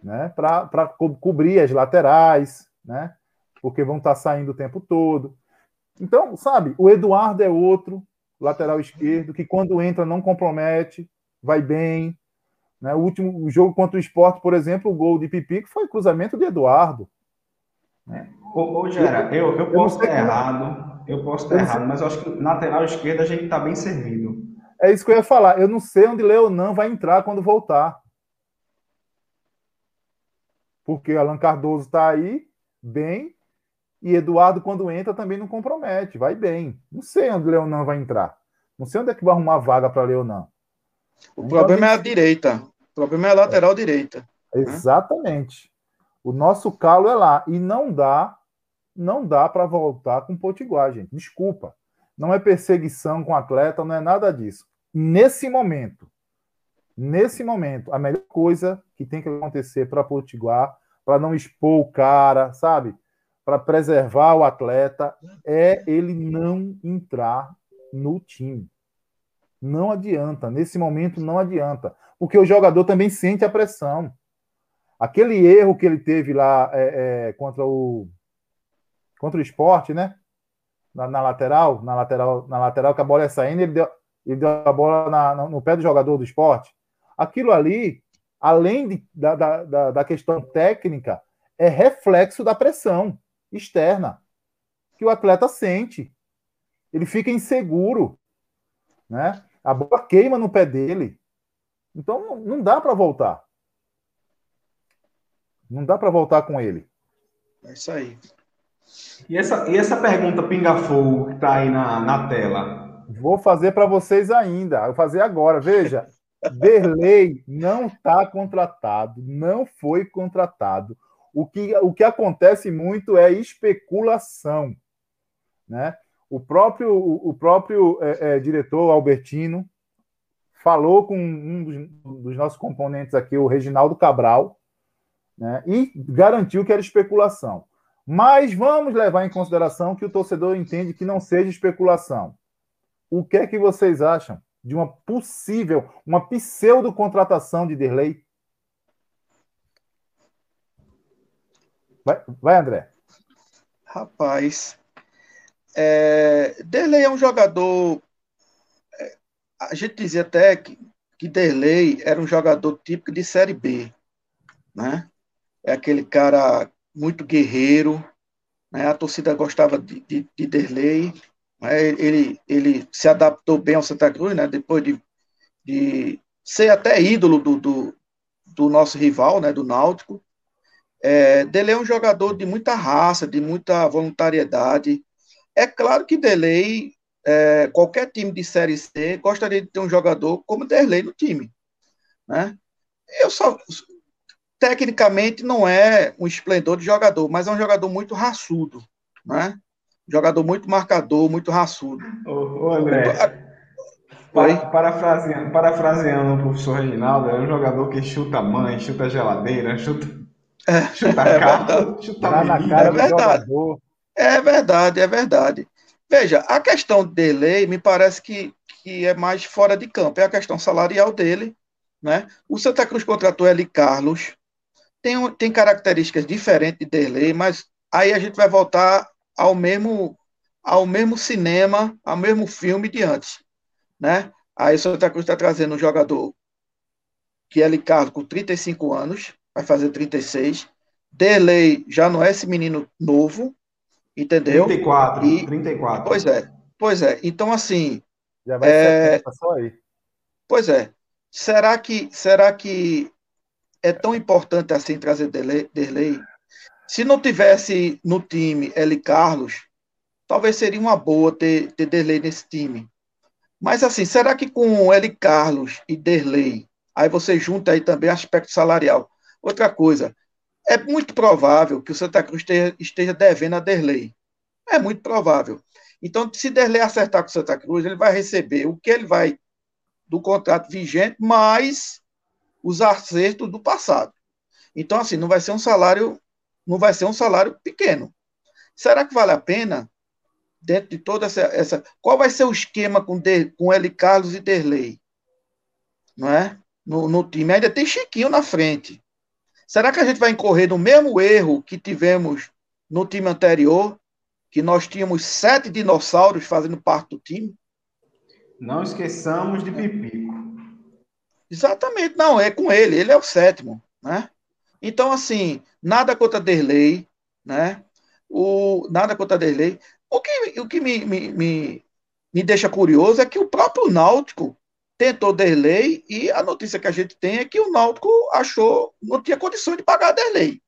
né? Para co cobrir as laterais, né? Porque vão estar tá saindo o tempo todo. Então, sabe, o Eduardo é outro, lateral esquerdo, que quando entra não compromete, vai bem. Né? O último jogo contra o esporte, por exemplo, o gol de Pipico foi cruzamento de Eduardo. É. Ô, ô Gera, eu, eu, posso estar errado, eu posso estar errado, mas eu acho que lateral esquerda a gente está bem servido. É isso que eu ia falar. Eu não sei onde Leonan vai entrar quando voltar. Porque Alan Cardoso está aí, bem, e Eduardo, quando entra, também não compromete, vai bem. Não sei onde o Leonan vai entrar. Não sei onde é que vai arrumar vaga para Leonan. O então, problema é a direita. O problema é a lateral é. direita. Exatamente. O nosso calo é lá. E não dá, não dá para voltar com Potiguar, gente. Desculpa. Não é perseguição com atleta, não é nada disso. Nesse momento, nesse momento, a melhor coisa que tem que acontecer para Potiguar, para não expor o cara, sabe? Para preservar o atleta, é ele não entrar no time. Não adianta, nesse momento não adianta, porque o jogador também sente a pressão. Aquele erro que ele teve lá é, é, contra o contra o esporte, né? Na, na, lateral, na lateral, na lateral que a bola ia saindo, ele deu, ele deu a bola na, no pé do jogador do esporte. Aquilo ali, além de, da, da, da questão técnica, é reflexo da pressão externa que o atleta sente. Ele fica inseguro, né? A bola queima no pé dele. Então não dá para voltar. Não dá para voltar com ele. É isso aí. E essa, e essa pergunta pinga-fogo que está aí na, na tela? Vou fazer para vocês ainda. Vou fazer agora. Veja, (laughs) Derlei não está contratado, não foi contratado. O que, o que acontece muito é especulação. Né? O próprio, o próprio é, é, diretor Albertino falou com um dos, dos nossos componentes aqui, o Reginaldo Cabral, né, e garantiu que era especulação. Mas vamos levar em consideração que o torcedor entende que não seja especulação. O que é que vocês acham de uma possível, uma pseudo contratação de Derlei? Vai, vai André. Rapaz, é, Derlei é um jogador. É, a gente dizia até que, que Derlei era um jogador típico de Série B. Né? É aquele cara muito guerreiro, né? a torcida gostava de, de, de Derlei, né? ele, ele se adaptou bem ao Santa Cruz, né? depois de, de ser até ídolo do, do, do nosso rival, né? do Náutico. É, Delei é um jogador de muita raça, de muita voluntariedade. É claro que Delei, é, qualquer time de Série C, gostaria de ter um jogador como Delei no time. Né? Eu só tecnicamente não é um esplendor de jogador, mas é um jogador muito raçudo, né? Jogador muito marcador, muito raçudo. Ô, ô André, para, parafraseando, parafraseando o professor Reginaldo, é um jogador que chuta mãe, chuta geladeira, chuta, é, chuta (laughs) é carro, chuta na cara é verdade. É verdade, é verdade. Veja, a questão dele me parece que, que é mais fora de campo, é a questão salarial dele, né? O Santa Cruz contratou Eli Carlos, tem, tem características diferentes de Derlei, mas aí a gente vai voltar ao mesmo ao mesmo cinema, ao mesmo filme de antes, né? Aí o Santa Cruz está trazendo um jogador que é Ricardo com 35 anos, vai fazer 36. Derlei já não é esse menino novo, entendeu? 34, e, 34. Pois é, pois é. Então, assim... Já vai é, ser só aí. Pois é. Será que, será que é tão importante assim trazer Derlei? Se não tivesse no time L. Carlos, talvez seria uma boa ter, ter Derlei nesse time. Mas assim, será que com L. Carlos e Derlei, aí você junta aí também aspecto salarial? Outra coisa, é muito provável que o Santa Cruz esteja, devendo a Derlei. É muito provável. Então, se Derlei acertar com o Santa Cruz, ele vai receber o que ele vai do contrato vigente, mais os acertos do passado. Então, assim, não vai ser um salário, não vai ser um salário pequeno. Será que vale a pena, dentro de toda essa. essa qual vai ser o esquema com, de, com L. Carlos e Derlei? Não é? No, no time. Ainda tem Chiquinho na frente. Será que a gente vai incorrer no mesmo erro que tivemos no time anterior? Que nós tínhamos sete dinossauros fazendo parte do time? Não esqueçamos de Pipico. Exatamente, não, é com ele, ele é o sétimo, né? Então, assim, nada contra Derlei, né? O, nada contra Derlei. O que, o que me, me, me, me deixa curioso é que o próprio Náutico tentou Derlei e a notícia que a gente tem é que o Náutico achou, não tinha condições de pagar Derlei.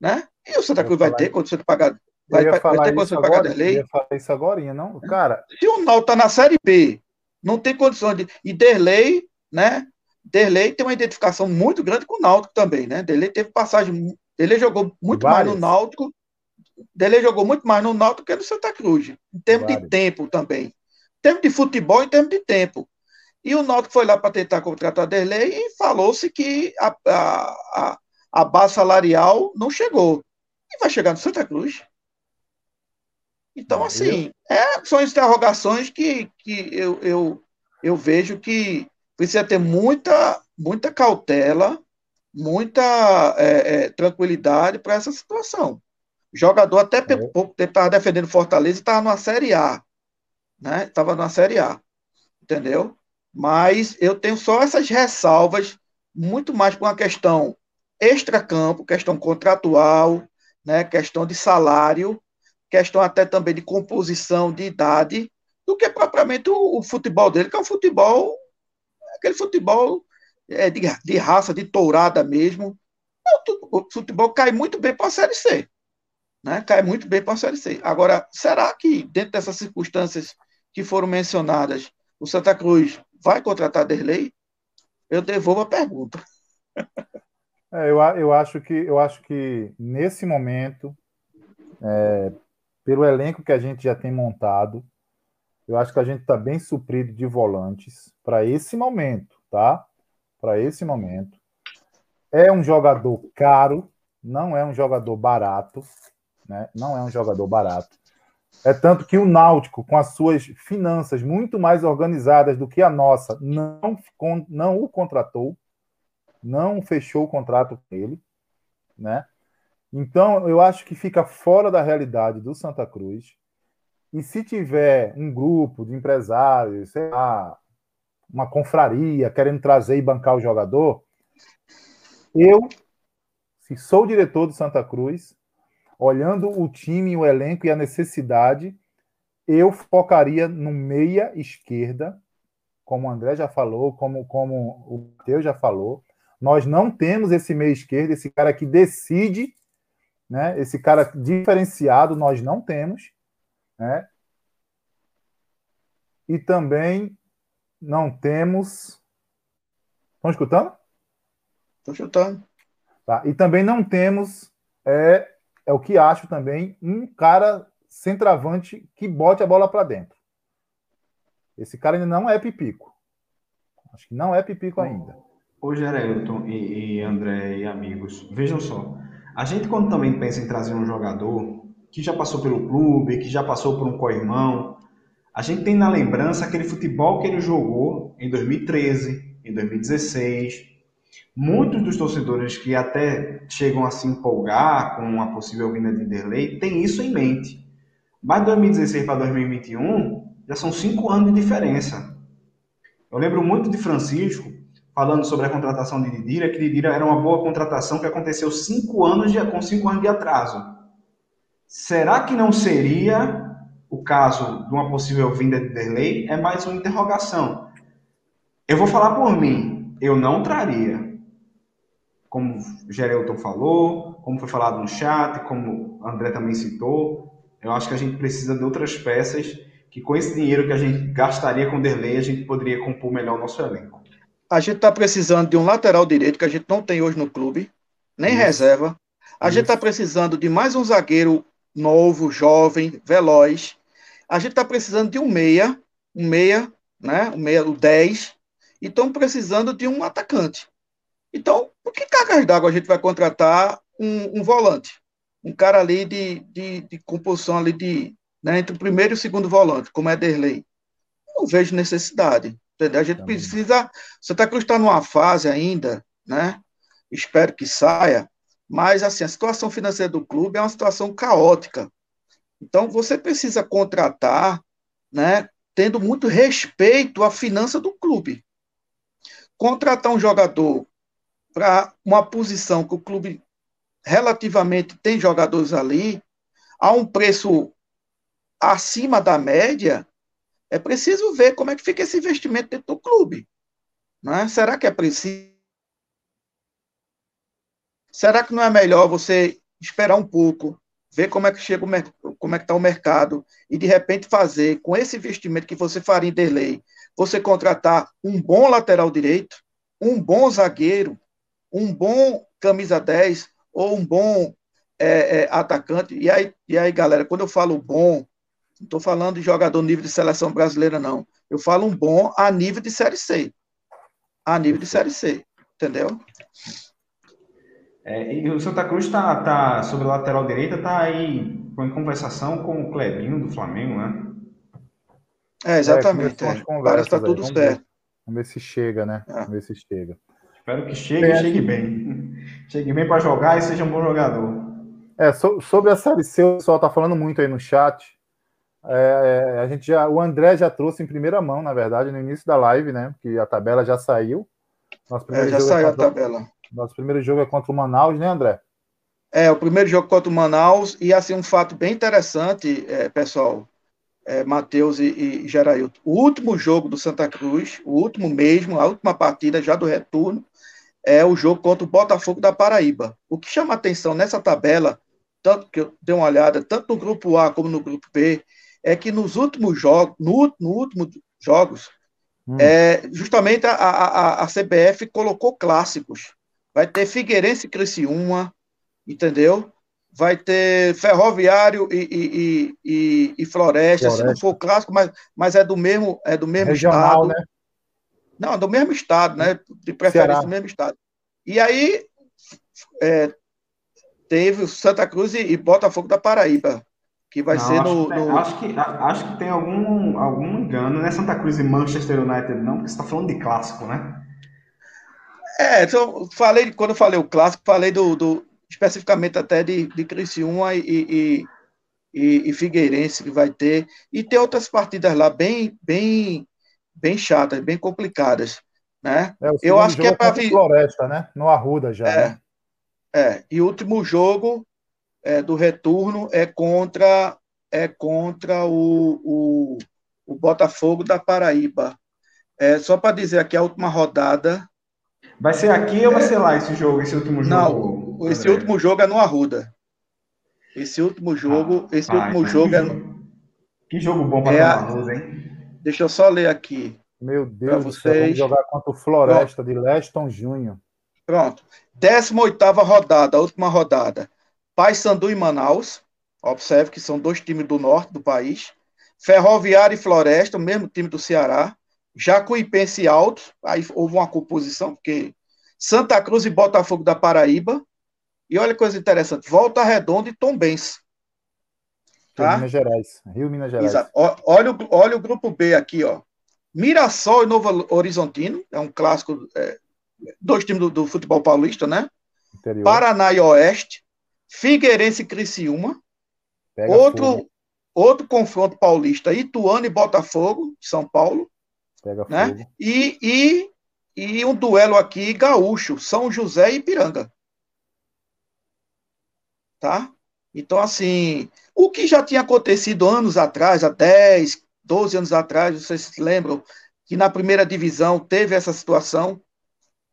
né? E o Santa Cruz vai ter condição de pagar. Vai, vai ter condição de pagar Derlei? Eu ia falar isso agora, não? Cara. Se o Náutico tá na Série B, não tem condições de. E Derlei, né? Derlei tem uma identificação muito grande com o Náutico também, né? Derlei teve passagem. Derlei jogou muito Várias. mais no Náutico. Derlei jogou muito mais no Náutico que no Santa Cruz. Em termos Várias. de tempo também. Em termos de futebol, em termos de tempo. E o Náutico foi lá para tentar contratar Derlei e falou-se que a, a, a, a base salarial não chegou. E vai chegar no Santa Cruz. Então, assim, é, são interrogações que, que eu, eu, eu vejo que precisa ter muita, muita cautela, muita é, é, tranquilidade para essa situação. O jogador até é. pouco tempo estava defendendo Fortaleza e estava numa Série A. Né? Estava numa Série A. Entendeu? Mas eu tenho só essas ressalvas, muito mais por uma questão extracampo, questão contratual, né, questão de salário, questão até também de composição de idade, do que propriamente o, o futebol dele, que é um futebol, aquele futebol é, de, de raça, de tourada mesmo. O futebol cai muito bem para a Série C. Né? Cai muito bem para a Série C. Agora, será que, dentro dessas circunstâncias que foram mencionadas, o Santa Cruz vai contratar Derlei? Eu devolvo a pergunta. (laughs) É, eu, eu, acho que, eu acho que nesse momento, é, pelo elenco que a gente já tem montado, eu acho que a gente está bem suprido de volantes para esse momento, tá? Para esse momento. É um jogador caro, não é um jogador barato, né? Não é um jogador barato. É tanto que o Náutico, com as suas finanças muito mais organizadas do que a nossa, não, não o contratou, não fechou o contrato com ele, né? Então, eu acho que fica fora da realidade do Santa Cruz. E se tiver um grupo de empresários, sei lá, uma confraria querendo trazer e bancar o jogador, eu, se sou diretor do Santa Cruz, olhando o time, o elenco e a necessidade, eu focaria no meia esquerda, como o André já falou, como, como o Matheus já falou. Nós não temos esse meia esquerda, esse cara que decide, né? esse cara diferenciado, nós não temos. Né? E também não temos. Estão escutando? Estou escutando. Tá. E também não temos é, é o que acho também, um cara centroavante que bote a bola para dentro. Esse cara ainda não é pipico. Acho que não é pipico ainda. Ô Gerelton e, e André e amigos, vejam só. A gente quando também pensa em trazer um jogador que já passou pelo clube, que já passou por um co-irmão, a gente tem na lembrança aquele futebol que ele jogou em 2013, em 2016, Muitos dos torcedores que até chegam a se empolgar com a possível vinda de Derlei têm isso em mente. Mas 2016 para 2021 já são cinco anos de diferença. Eu lembro muito de Francisco falando sobre a contratação de Didira, que Didira era uma boa contratação que aconteceu cinco anos de, com cinco anos de atraso. Será que não seria o caso de uma possível vinda de Derlei? É mais uma interrogação. Eu vou falar por mim, eu não traria como Gerelton falou, como foi falado no chat, como André também citou. Eu acho que a gente precisa de outras peças que com esse dinheiro que a gente gastaria com Derlei, a gente poderia compor melhor o nosso elenco. A gente está precisando de um lateral direito que a gente não tem hoje no clube, nem Isso. reserva. A Isso. gente está precisando de mais um zagueiro novo, jovem, veloz. A gente está precisando de um meia, um meia, né? Um meia, o 10. E estamos precisando de um atacante. Então, por que cargas d'água a gente vai contratar um, um volante? Um cara ali de, de, de composição ali de, né, entre o primeiro e o segundo volante, como é Derlei. Não vejo necessidade. Entendeu? A gente Também. precisa. Santa Cruz está numa fase ainda, né? Espero que saia. Mas assim, a situação financeira do clube é uma situação caótica. Então você precisa contratar, né? Tendo muito respeito à finança do clube. Contratar um jogador para uma posição que o clube relativamente tem jogadores ali, a um preço acima da média, é preciso ver como é que fica esse investimento dentro do clube. Né? Será que é preciso? Será que não é melhor você esperar um pouco, ver como é que chega o como é que está o mercado e de repente fazer com esse investimento que você faria em Derlei, você contratar um bom lateral direito, um bom zagueiro, um bom camisa 10 ou um bom é, é, atacante. E aí, e aí, galera, quando eu falo bom, não estou falando de jogador nível de seleção brasileira, não. Eu falo um bom a nível de Série C. A nível de Série C. Entendeu? É, e o Santa Cruz está tá, sobre a lateral direita, está aí em conversação com o Clebinho do Flamengo, né? É, exatamente. É, é. Parece que está tudo vamos certo. Ver, vamos ver se chega, né? É. Vamos ver se chega. Espero que chegue e (laughs) chegue bem. Chegue bem para jogar e seja um bom jogador. É, so, sobre a Série C, o pessoal está falando muito aí no chat. É, a gente já, o André já trouxe em primeira mão, na verdade, no início da live, né? Que a tabela já saiu. Nosso primeiro é, já saiu é a tabela. Nosso primeiro jogo é contra o Manaus, né, André? É, o primeiro jogo contra o Manaus, e assim, um fato bem interessante, é, pessoal, é, Matheus e, e Gerailton. O último jogo do Santa Cruz, o último mesmo, a última partida já do retorno, é o jogo contra o Botafogo da Paraíba. O que chama atenção nessa tabela, tanto que eu dei uma olhada, tanto no grupo A como no grupo B, é que nos últimos jogos, no, no último jogos, hum. é, justamente a, a, a CBF colocou clássicos. Vai ter Figueirense e Criciúma, entendeu? Vai ter Ferroviário e, e, e, e Floresta, Floresta, se não for clássico, mas, mas é do mesmo, é do mesmo Regional, estado. Né? Não, do mesmo estado, né? De preferência Ceará. do mesmo estado. E aí é, teve Santa Cruz e, Botafogo da Paraíba que vai não, ser no, que tem, no, Acho, que, acho que tem algum, algum engano, não é Santa Cruz e Manchester United, não, porque você está falando de clássico, né? É, então, falei, quando eu falei o clássico, falei do, do especificamente até de, de Criciúma e, e, e, e, Figueirense que vai ter, e tem outras partidas lá bem, bem, bem chatas, bem complicadas, né? É, eu acho que é para vir... Floresta, né? No Arruda já. É, né? é, e o último jogo é, do retorno é contra é contra o, o, o Botafogo da Paraíba. É, só para dizer aqui a última rodada. Vai ser aqui ou vai ser lá esse jogo, esse último jogo? Não, esse último jogo é no Arruda. Esse último jogo, ah, esse ah, último jogo é no... Que jogo bom para é a... hein? Deixa eu só ler aqui. Meu Deus do céu, vamos jogar contra o Floresta Pronto. de Leston Júnior. Pronto. 18 rodada, última rodada. Paysandu e Manaus. Observe que são dois times do norte do país. Ferroviária e Floresta, o mesmo time do Ceará. Jacuipense e Alto, aí houve uma composição, porque Santa Cruz e Botafogo da Paraíba. E olha que coisa interessante, Volta Redonda e Tombense. Tá? Minas Gerais, Rio Minas Gerais. Exato. Olha, olha o grupo B aqui, ó. Mirassol e Novo Horizontino, é um clássico, é, dois times do, do, futebol paulista, né? Interior. Paraná e Oeste, Figueirense e Criciúma. Pega outro, outro confronto paulista, Ituano e Botafogo, São Paulo. Pega né? Fogo. E, e, e um duelo aqui, gaúcho, São José e Ipiranga. Tá? Então, assim, o que já tinha acontecido anos atrás, há 10, 12 anos atrás, vocês se lembram, que na primeira divisão teve essa situação.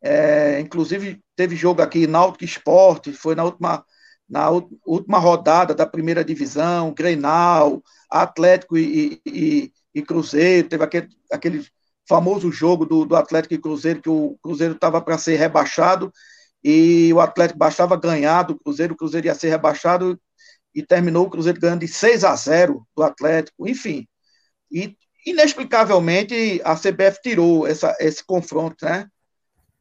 É, inclusive, teve jogo aqui, Náutico Esporte, foi na última na última rodada da primeira divisão, Grenal, Atlético e, e, e Cruzeiro, teve aquele, aquele famoso jogo do, do Atlético e Cruzeiro, que o Cruzeiro estava para ser rebaixado, e o Atlético bastava ganhar do Cruzeiro, o Cruzeiro ia ser rebaixado, e terminou o Cruzeiro ganhando de 6 a 0 do Atlético, enfim. E, inexplicavelmente, a CBF tirou essa, esse confronto, né?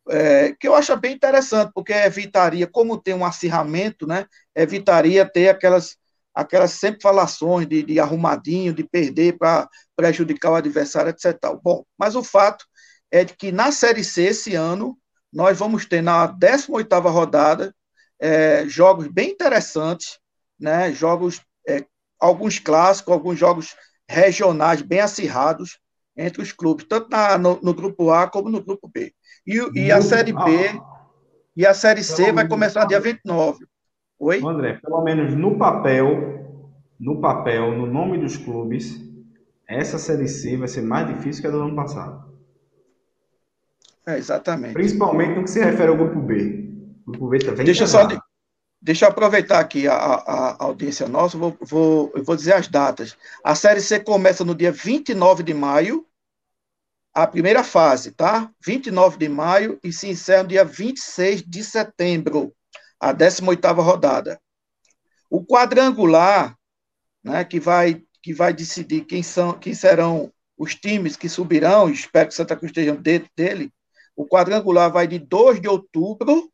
é, que eu acho bem interessante, porque evitaria, como tem um acirramento, né, evitaria ter aquelas, aquelas sempre falações de, de arrumadinho, de perder para prejudicar o adversário, etc. Bom, mas o fato é de que na Série C esse ano, nós vamos ter na 18ª rodada é, jogos bem interessantes, né, jogos, é, alguns clássicos, alguns jogos regionais bem acirrados entre os clubes, tanto na, no, no grupo A como no grupo B. E, e a Série B e a Série C vai começar dia 29. Oi? André, pelo menos no papel, no papel, no nome dos clubes, essa Série C vai ser mais difícil que a do ano passado. É, exatamente. Principalmente no que se refere ao grupo B. O grupo B também. Deixa só, Deixa eu aproveitar aqui a, a, a audiência nossa, vou, vou, eu vou dizer as datas. A Série C começa no dia 29 de maio, a primeira fase, tá? 29 de maio e se encerra no dia 26 de setembro, a 18ª rodada. O quadrangular, né, que vai que vai decidir quem são quem serão os times que subirão, espero que Santa Cruz esteja dentro dele. O quadrangular vai de 2 de outubro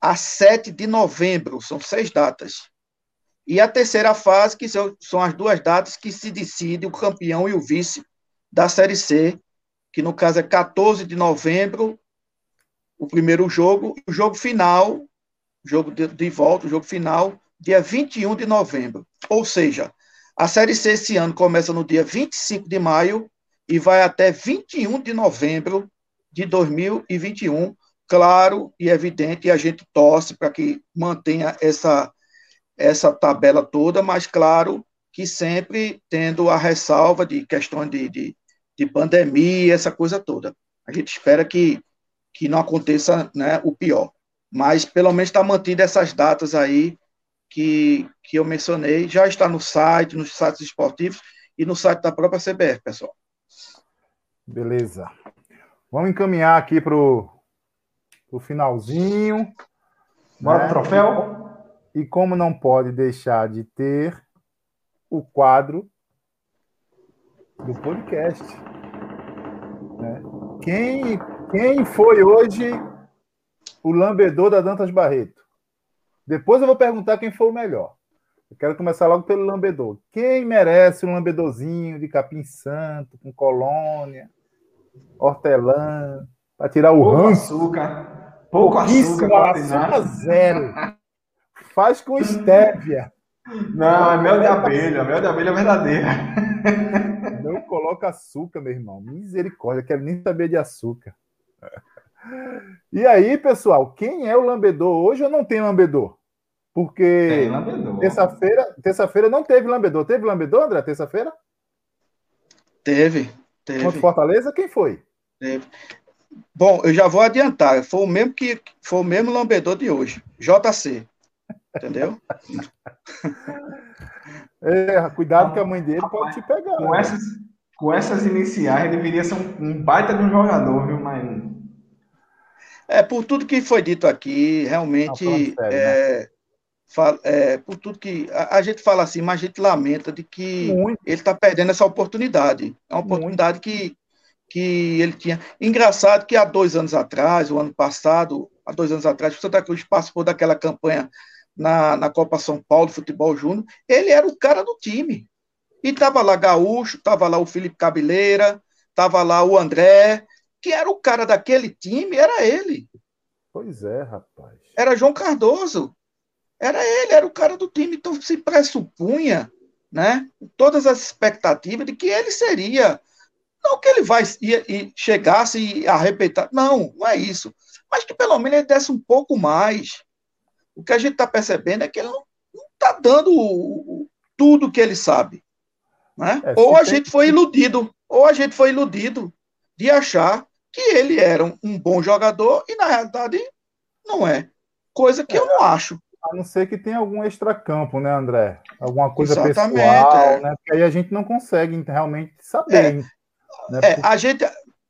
a 7 de novembro, são seis datas. E a terceira fase, que são, são as duas datas que se decide o campeão e o vice da Série C, que no caso é 14 de novembro, o primeiro jogo, o jogo final, jogo de, de volta, o jogo final, dia 21 de novembro. Ou seja, a Série C esse ano começa no dia 25 de maio e vai até 21 de novembro de 2021. Claro e evidente, e a gente torce para que mantenha essa, essa tabela toda, mas claro que sempre tendo a ressalva de questões de, de, de pandemia, essa coisa toda. A gente espera que, que não aconteça né, o pior. Mas pelo menos está mantendo essas datas aí que, que eu mencionei, já está no site, nos sites esportivos e no site da própria CBF, pessoal. Beleza. Vamos encaminhar aqui para o finalzinho. Bora né? troféu? E como não pode deixar de ter o quadro do podcast. Né? Quem, quem foi hoje o lambedor da Dantas Barreto? Depois eu vou perguntar quem foi o melhor. Eu quero começar logo pelo lambedor. Quem merece um lambedorzinho de capim santo, com colônia, hortelã, para tirar o Pouco ranço? açúcar. Pouco açúcar. açúcar zero. Faz com estévia. Não, é mel de abelha. Mel de abelha é verdadeira. Não coloca açúcar, meu irmão. Misericórdia, quero nem saber de açúcar. E aí, pessoal, quem é o lambedor? Hoje eu não tenho lambedor. Porque terça-feira terça não teve lambedor. Teve lambedor, André, terça-feira? Teve, teve. Contra Fortaleza, quem foi? Teve. Bom, eu já vou adiantar. Foi o mesmo que foi o mesmo lambedor de hoje. JC. Entendeu? (laughs) é, cuidado que a mãe dele pode te pegar. Com, né? essas, com essas iniciais, ele deveria ser um, um baita de um jogador, viu? Mas é, por tudo que foi dito aqui, realmente, Não, sério, é, né? fala, é, por tudo que a, a, gente fala assim, mas a gente lamenta de que Muito. ele está perdendo essa oportunidade. É uma oportunidade que, que ele tinha. Engraçado que há dois anos atrás, o ano passado, há dois anos atrás, o Santa Cruz participou daquela campanha na, na Copa São Paulo de Futebol Júnior, ele era o cara do time. E estava lá Gaúcho, estava lá o Felipe Cabeleira, estava lá o André, que era o cara daquele time, era ele. Pois é, rapaz. Era João Cardoso. Era ele, era o cara do time. Então se pressupunha, né? Todas as expectativas de que ele seria. Não que ele vai ia, chegasse e arrebentar. Não, não é isso. Mas que pelo menos ele desse um pouco mais. O que a gente está percebendo é que ele não está dando o, tudo que ele sabe. Né? É, ou a tem... gente foi iludido, ou a gente foi iludido de achar que ele era um, um bom jogador e na realidade não é. Coisa que é, eu não acho. A não ser que tenha algum extracampo, né, André? Alguma coisa Exatamente, pessoal, é. né? Porque aí a gente não consegue realmente saber. É, né? é a gente.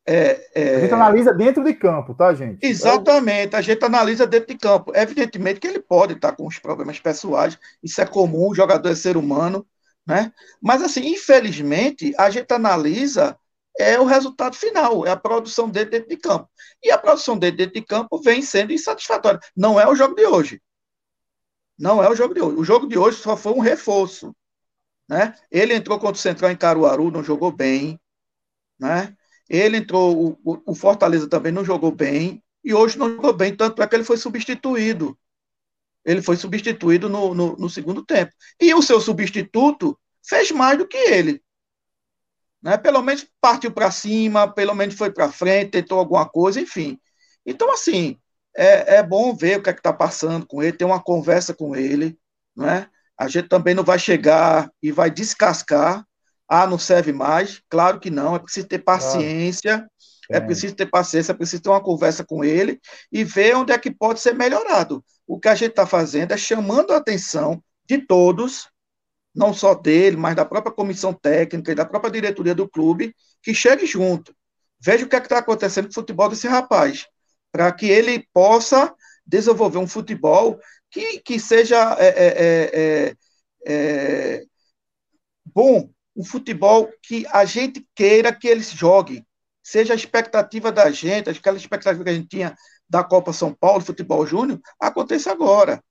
É, é, a gente analisa dentro de campo, tá, gente? Exatamente, a gente analisa dentro de campo. Evidentemente que ele pode estar com os problemas pessoais, isso é comum, o jogador é ser humano, né? Mas, assim, infelizmente, a gente analisa é o resultado final, é a produção dele dentro de campo. E a produção dele dentro de campo vem sendo insatisfatória. Não é o jogo de hoje. Não é o jogo de hoje. O jogo de hoje só foi um reforço. Né? Ele entrou contra o Central em Caruaru, não jogou bem. Né? Ele entrou, o, o Fortaleza também não jogou bem. E hoje não jogou bem, tanto é que ele foi substituído. Ele foi substituído no, no, no segundo tempo. E o seu substituto fez mais do que ele. Né? Pelo menos partiu para cima, pelo menos foi para frente, tentou alguma coisa, enfim. Então, assim, é, é bom ver o que é está passando com ele, ter uma conversa com ele. Né? A gente também não vai chegar e vai descascar. Ah, não serve mais? Claro que não, é preciso ter paciência. É, é preciso ter paciência, é preciso ter uma conversa com ele e ver onde é que pode ser melhorado. O que a gente está fazendo é chamando a atenção de todos, não só dele, mas da própria comissão técnica e da própria diretoria do clube, que chegue junto. Veja o que é está acontecendo com o futebol desse rapaz, para que ele possa desenvolver um futebol que, que seja é, é, é, é, é bom, um futebol que a gente queira que ele jogue, seja a expectativa da gente, aquela expectativa que a gente tinha da Copa São Paulo, Futebol Júnior, aconteça agora,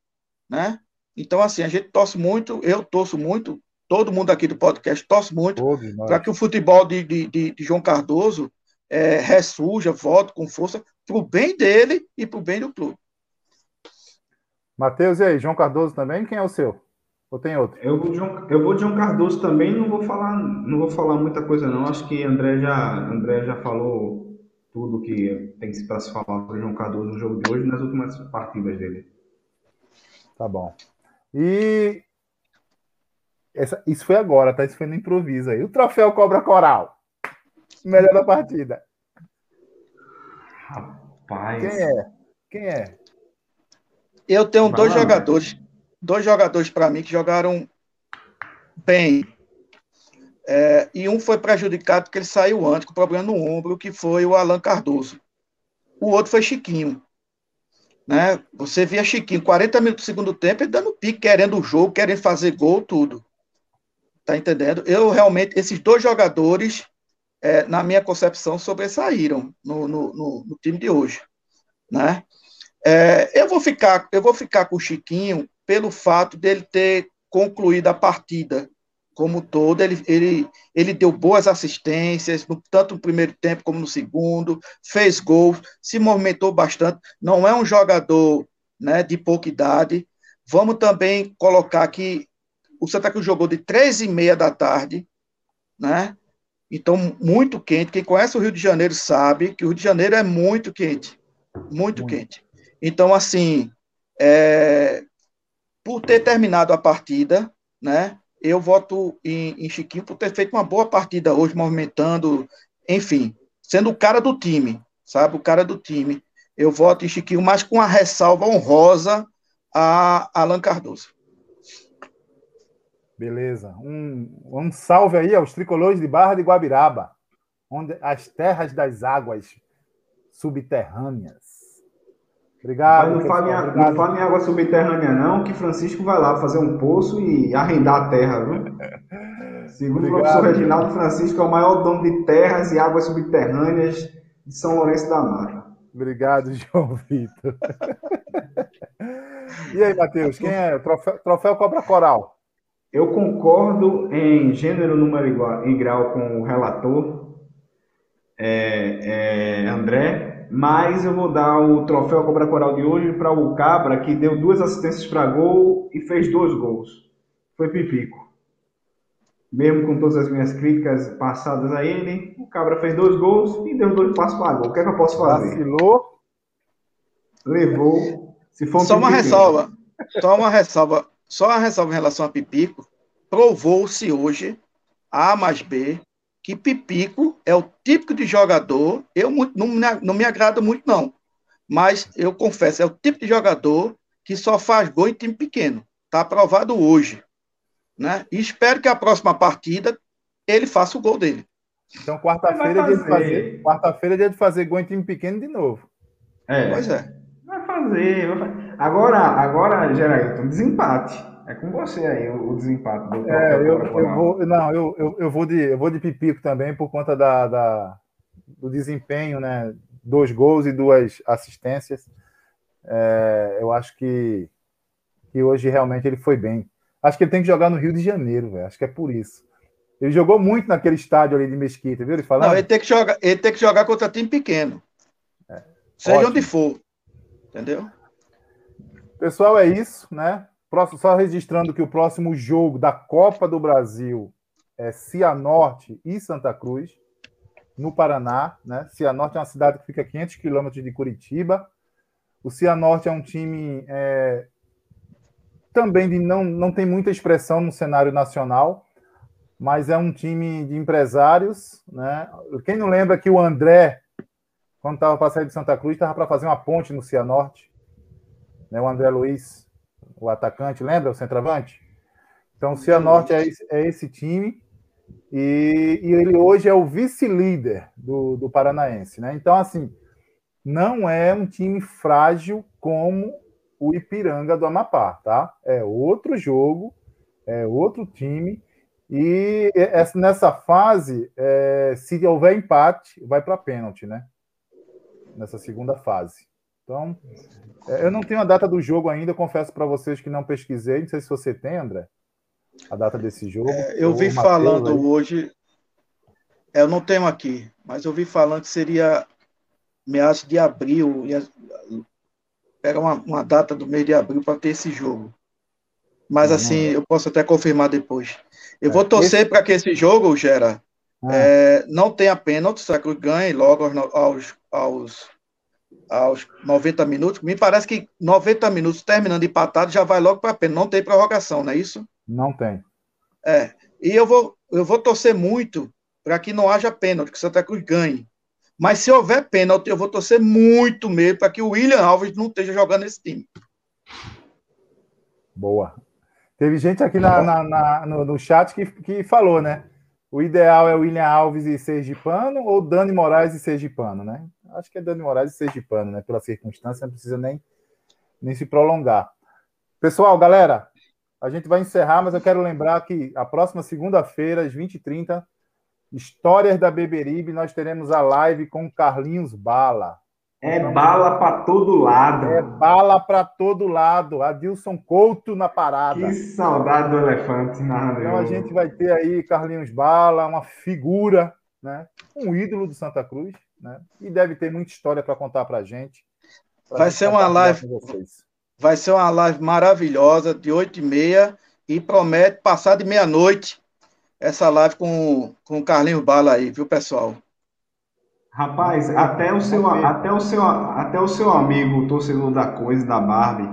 né? Então, assim, a gente torce muito, eu torço muito, todo mundo aqui do podcast torce muito para que o futebol de, de, de João Cardoso é, ressurja, volte com força para o bem dele e para o bem do clube. Matheus, e aí, João Cardoso também? Quem é o seu? Ou tem outro? Eu vou de João, eu vou de João Cardoso também, não vou falar, não vou falar muita coisa não. Acho que André já, André já falou tudo que tem para se falar sobre João Cardoso no jogo de hoje nas últimas partidas dele. Tá bom. E essa, isso foi agora, tá? Isso foi no improviso aí. O troféu Cobra Coral. Melhor da partida. Rapaz. Quem é? Quem é? Eu tenho Vai dois lá, jogadores dois jogadores para mim que jogaram bem. É, e um foi prejudicado porque ele saiu antes, com problema no ombro, que foi o Alan Cardoso. O outro foi Chiquinho. Né? Você via Chiquinho, 40 minutos do segundo tempo, ele dando pique, querendo o jogo, querendo fazer gol, tudo. Tá entendendo? Eu realmente, esses dois jogadores, é, na minha concepção, sobressaíram no, no, no, no time de hoje. Né? É, eu, vou ficar, eu vou ficar com o Chiquinho pelo fato dele ter concluído a partida como todo, ele, ele, ele deu boas assistências, no, tanto no primeiro tempo como no segundo, fez gols, se movimentou bastante, não é um jogador né, de pouca idade. Vamos também colocar que o Santa Cruz jogou de três e meia da tarde, né? Então, muito quente. Quem conhece o Rio de Janeiro sabe que o Rio de Janeiro é muito quente. Muito, muito. quente. Então, assim, é, por ter terminado a partida, né? Eu voto em, em, Chiquinho por ter feito uma boa partida hoje, movimentando, enfim, sendo o cara do time, sabe? O cara do time. Eu voto em Chiquinho, mas com a ressalva honrosa a Alan Cardoso. Beleza. Um, um salve aí aos tricolores de Barra de Guabiraba, onde as terras das águas subterrâneas Obrigado. Mas não fale, em, não fale em água subterrânea, não, que Francisco vai lá fazer um poço e arrendar a terra, viu? (laughs) Segundo obrigado, o professor Reginaldo Francisco, é o maior dono de terras e águas subterrâneas de São Lourenço da Mata. Obrigado, (laughs) João Vitor. e aí, Matheus, quem é? Troféu, troféu Cobra Coral. Eu concordo em gênero, número igual, em grau com o relator, é, é, André, mas eu vou dar o troféu Cobra Coral de hoje para o Cabra, que deu duas assistências para gol e fez dois gols. Foi Pipico. Mesmo com todas as minhas críticas passadas a ele, o Cabra fez dois gols e deu dois passos para gol. O que é que eu posso fazer? Vacilou. Levou. Se for um só uma ressalva. Só uma ressalva. Só uma ressalva em relação a Pipico. Provou-se hoje, A mais B, que Pipico é o típico de jogador, eu muito, não, não me agrada muito, não. Mas eu confesso, é o tipo de jogador que só faz gol em time pequeno. Está aprovado hoje. Né? E espero que a próxima partida ele faça o gol dele. Então, quarta-feira é dia de fazer. Quarta-feira é dia de fazer gol em time pequeno de novo. É. Pois é. Vai fazer. Vai fazer. Agora, agora, Geraldo, desempate. É com você aí o, o desempate do é, eu, eu vou, Não, eu, eu, eu, vou de, eu vou de pipico também por conta da, da do desempenho, né? Dois gols e duas assistências. É, eu acho que, que hoje realmente ele foi bem. Acho que ele tem que jogar no Rio de Janeiro, velho. Acho que é por isso. Ele jogou muito naquele estádio ali de Mesquita, viu? Ele falando. Não, ele tem que jogar, ele tem que jogar contra time pequeno. É. Seja Ótimo. onde for. Entendeu? Pessoal, é isso, né? Próximo, só registrando que o próximo jogo da Copa do Brasil é Cianorte e Santa Cruz, no Paraná. Né? Cianorte é uma cidade que fica a 500 quilômetros de Curitiba. O Cianorte é um time é, também de não, não tem muita expressão no cenário nacional, mas é um time de empresários. Né? Quem não lembra que o André quando estava para sair de Santa Cruz, estava para fazer uma ponte no Cianorte. Né? O André Luiz, o atacante, lembra? O centroavante? Então, o Cianorte é esse, é esse time. E, e, ele hoje é o vice-líder do, do Paranaense. Né? Então, assim, não é um time frágil como o Ipiranga do Amapá, tá? É outro jogo, é outro time. E nessa fase, é, se houver empate, vai para pênalti, né? Nessa segunda fase. Então, é, eu não tenho a data do jogo ainda, confesso para vocês que não pesquisei. Não sei se você tem, André, a data desse jogo. É, eu vi falando aí. hoje, é, eu não tenho aqui, mas eu vi falando que seria meados de abril, ia, pega uma, uma data do mês de abril para ter esse jogo. Mas uhum. assim, eu posso até confirmar depois. Eu é, vou torcer esse... para que esse jogo, Gera, ah. é, não tenha pênalti, só que ganhe logo aos, aos, aos 90 minutos. Me parece que 90 minutos terminando empatado já vai logo para pênalti. Não tem prorrogação, não é isso? Não tem. É. E eu vou, eu vou torcer muito para que não haja pênalti, que Santa Cruz ganhe. Mas se houver pênalti, eu vou torcer muito mesmo para que o William Alves não esteja jogando nesse time. Boa. Teve gente aqui na, na, na no, no, chat que, que falou, né? O ideal é o William Alves e Sergipano ou Dani Moraes e Sergipano, né? Acho que é Dani Moraes e Sergipano, né? Pela circunstância, não precisa nem, nem se prolongar. Pessoal, galera, a gente vai encerrar, mas eu quero lembrar que a próxima segunda-feira, às 20h30, Histórias da Beberibe, nós teremos a live com Carlinhos Bala. É bala para todo lado. É bala para todo lado. Adilson Couto na parada. Que saudade do elefante na Então a gente vai ter aí Carlinhos Bala, uma figura, né? Um ídolo do Santa Cruz, né? E deve ter muita história para contar para a gente. vai ser uma live. Vai ser uma live maravilhosa de 8 e meia e promete passar de meia-noite essa live com, com o Carlinhos Bala aí, viu, pessoal? Rapaz, até o seu, até o seu, até o seu amigo, torcedor da coisa, da Barbie,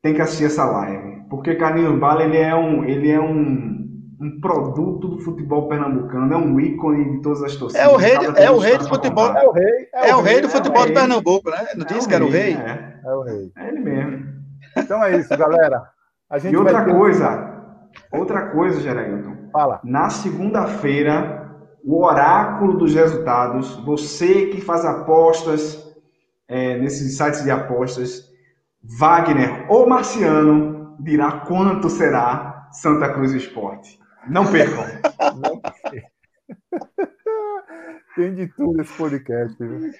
tem que assistir essa live. Porque Carlinhos Bala, ele é um, ele é um, um produto do futebol pernambucano, é um ícone de todas as torcidas. É o rei, é o rei do futebol. É o rei, é, é o rei, rei do futebol de Pernambuco, né? Não disse que era o rei? É. é o rei. É ele mesmo. Então é isso, galera. A gente e outra coisa, Outra coisa, Gerailton. Fala. Na segunda-feira, o oráculo dos resultados, você que faz apostas é, nesses sites de apostas, Wagner ou Marciano dirá quanto será Santa Cruz Esporte. Não percam. Não percam. Tem de tudo esse podcast. Viu?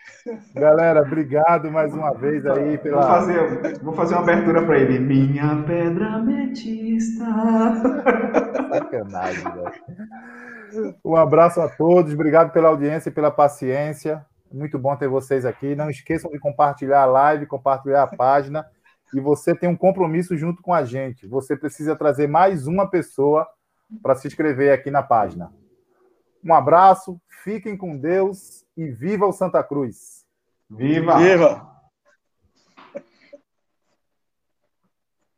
Galera, obrigado mais uma vez aí pela. Vou fazer, vou fazer uma abertura para ele. Minha pedra metista. Sacanagem, velho. Um abraço a todos, obrigado pela audiência e pela paciência. Muito bom ter vocês aqui. Não esqueçam de compartilhar a live, compartilhar a página. E você tem um compromisso junto com a gente. Você precisa trazer mais uma pessoa para se inscrever aqui na página. Um abraço, fiquem com Deus e viva o Santa Cruz. Viva! Viva!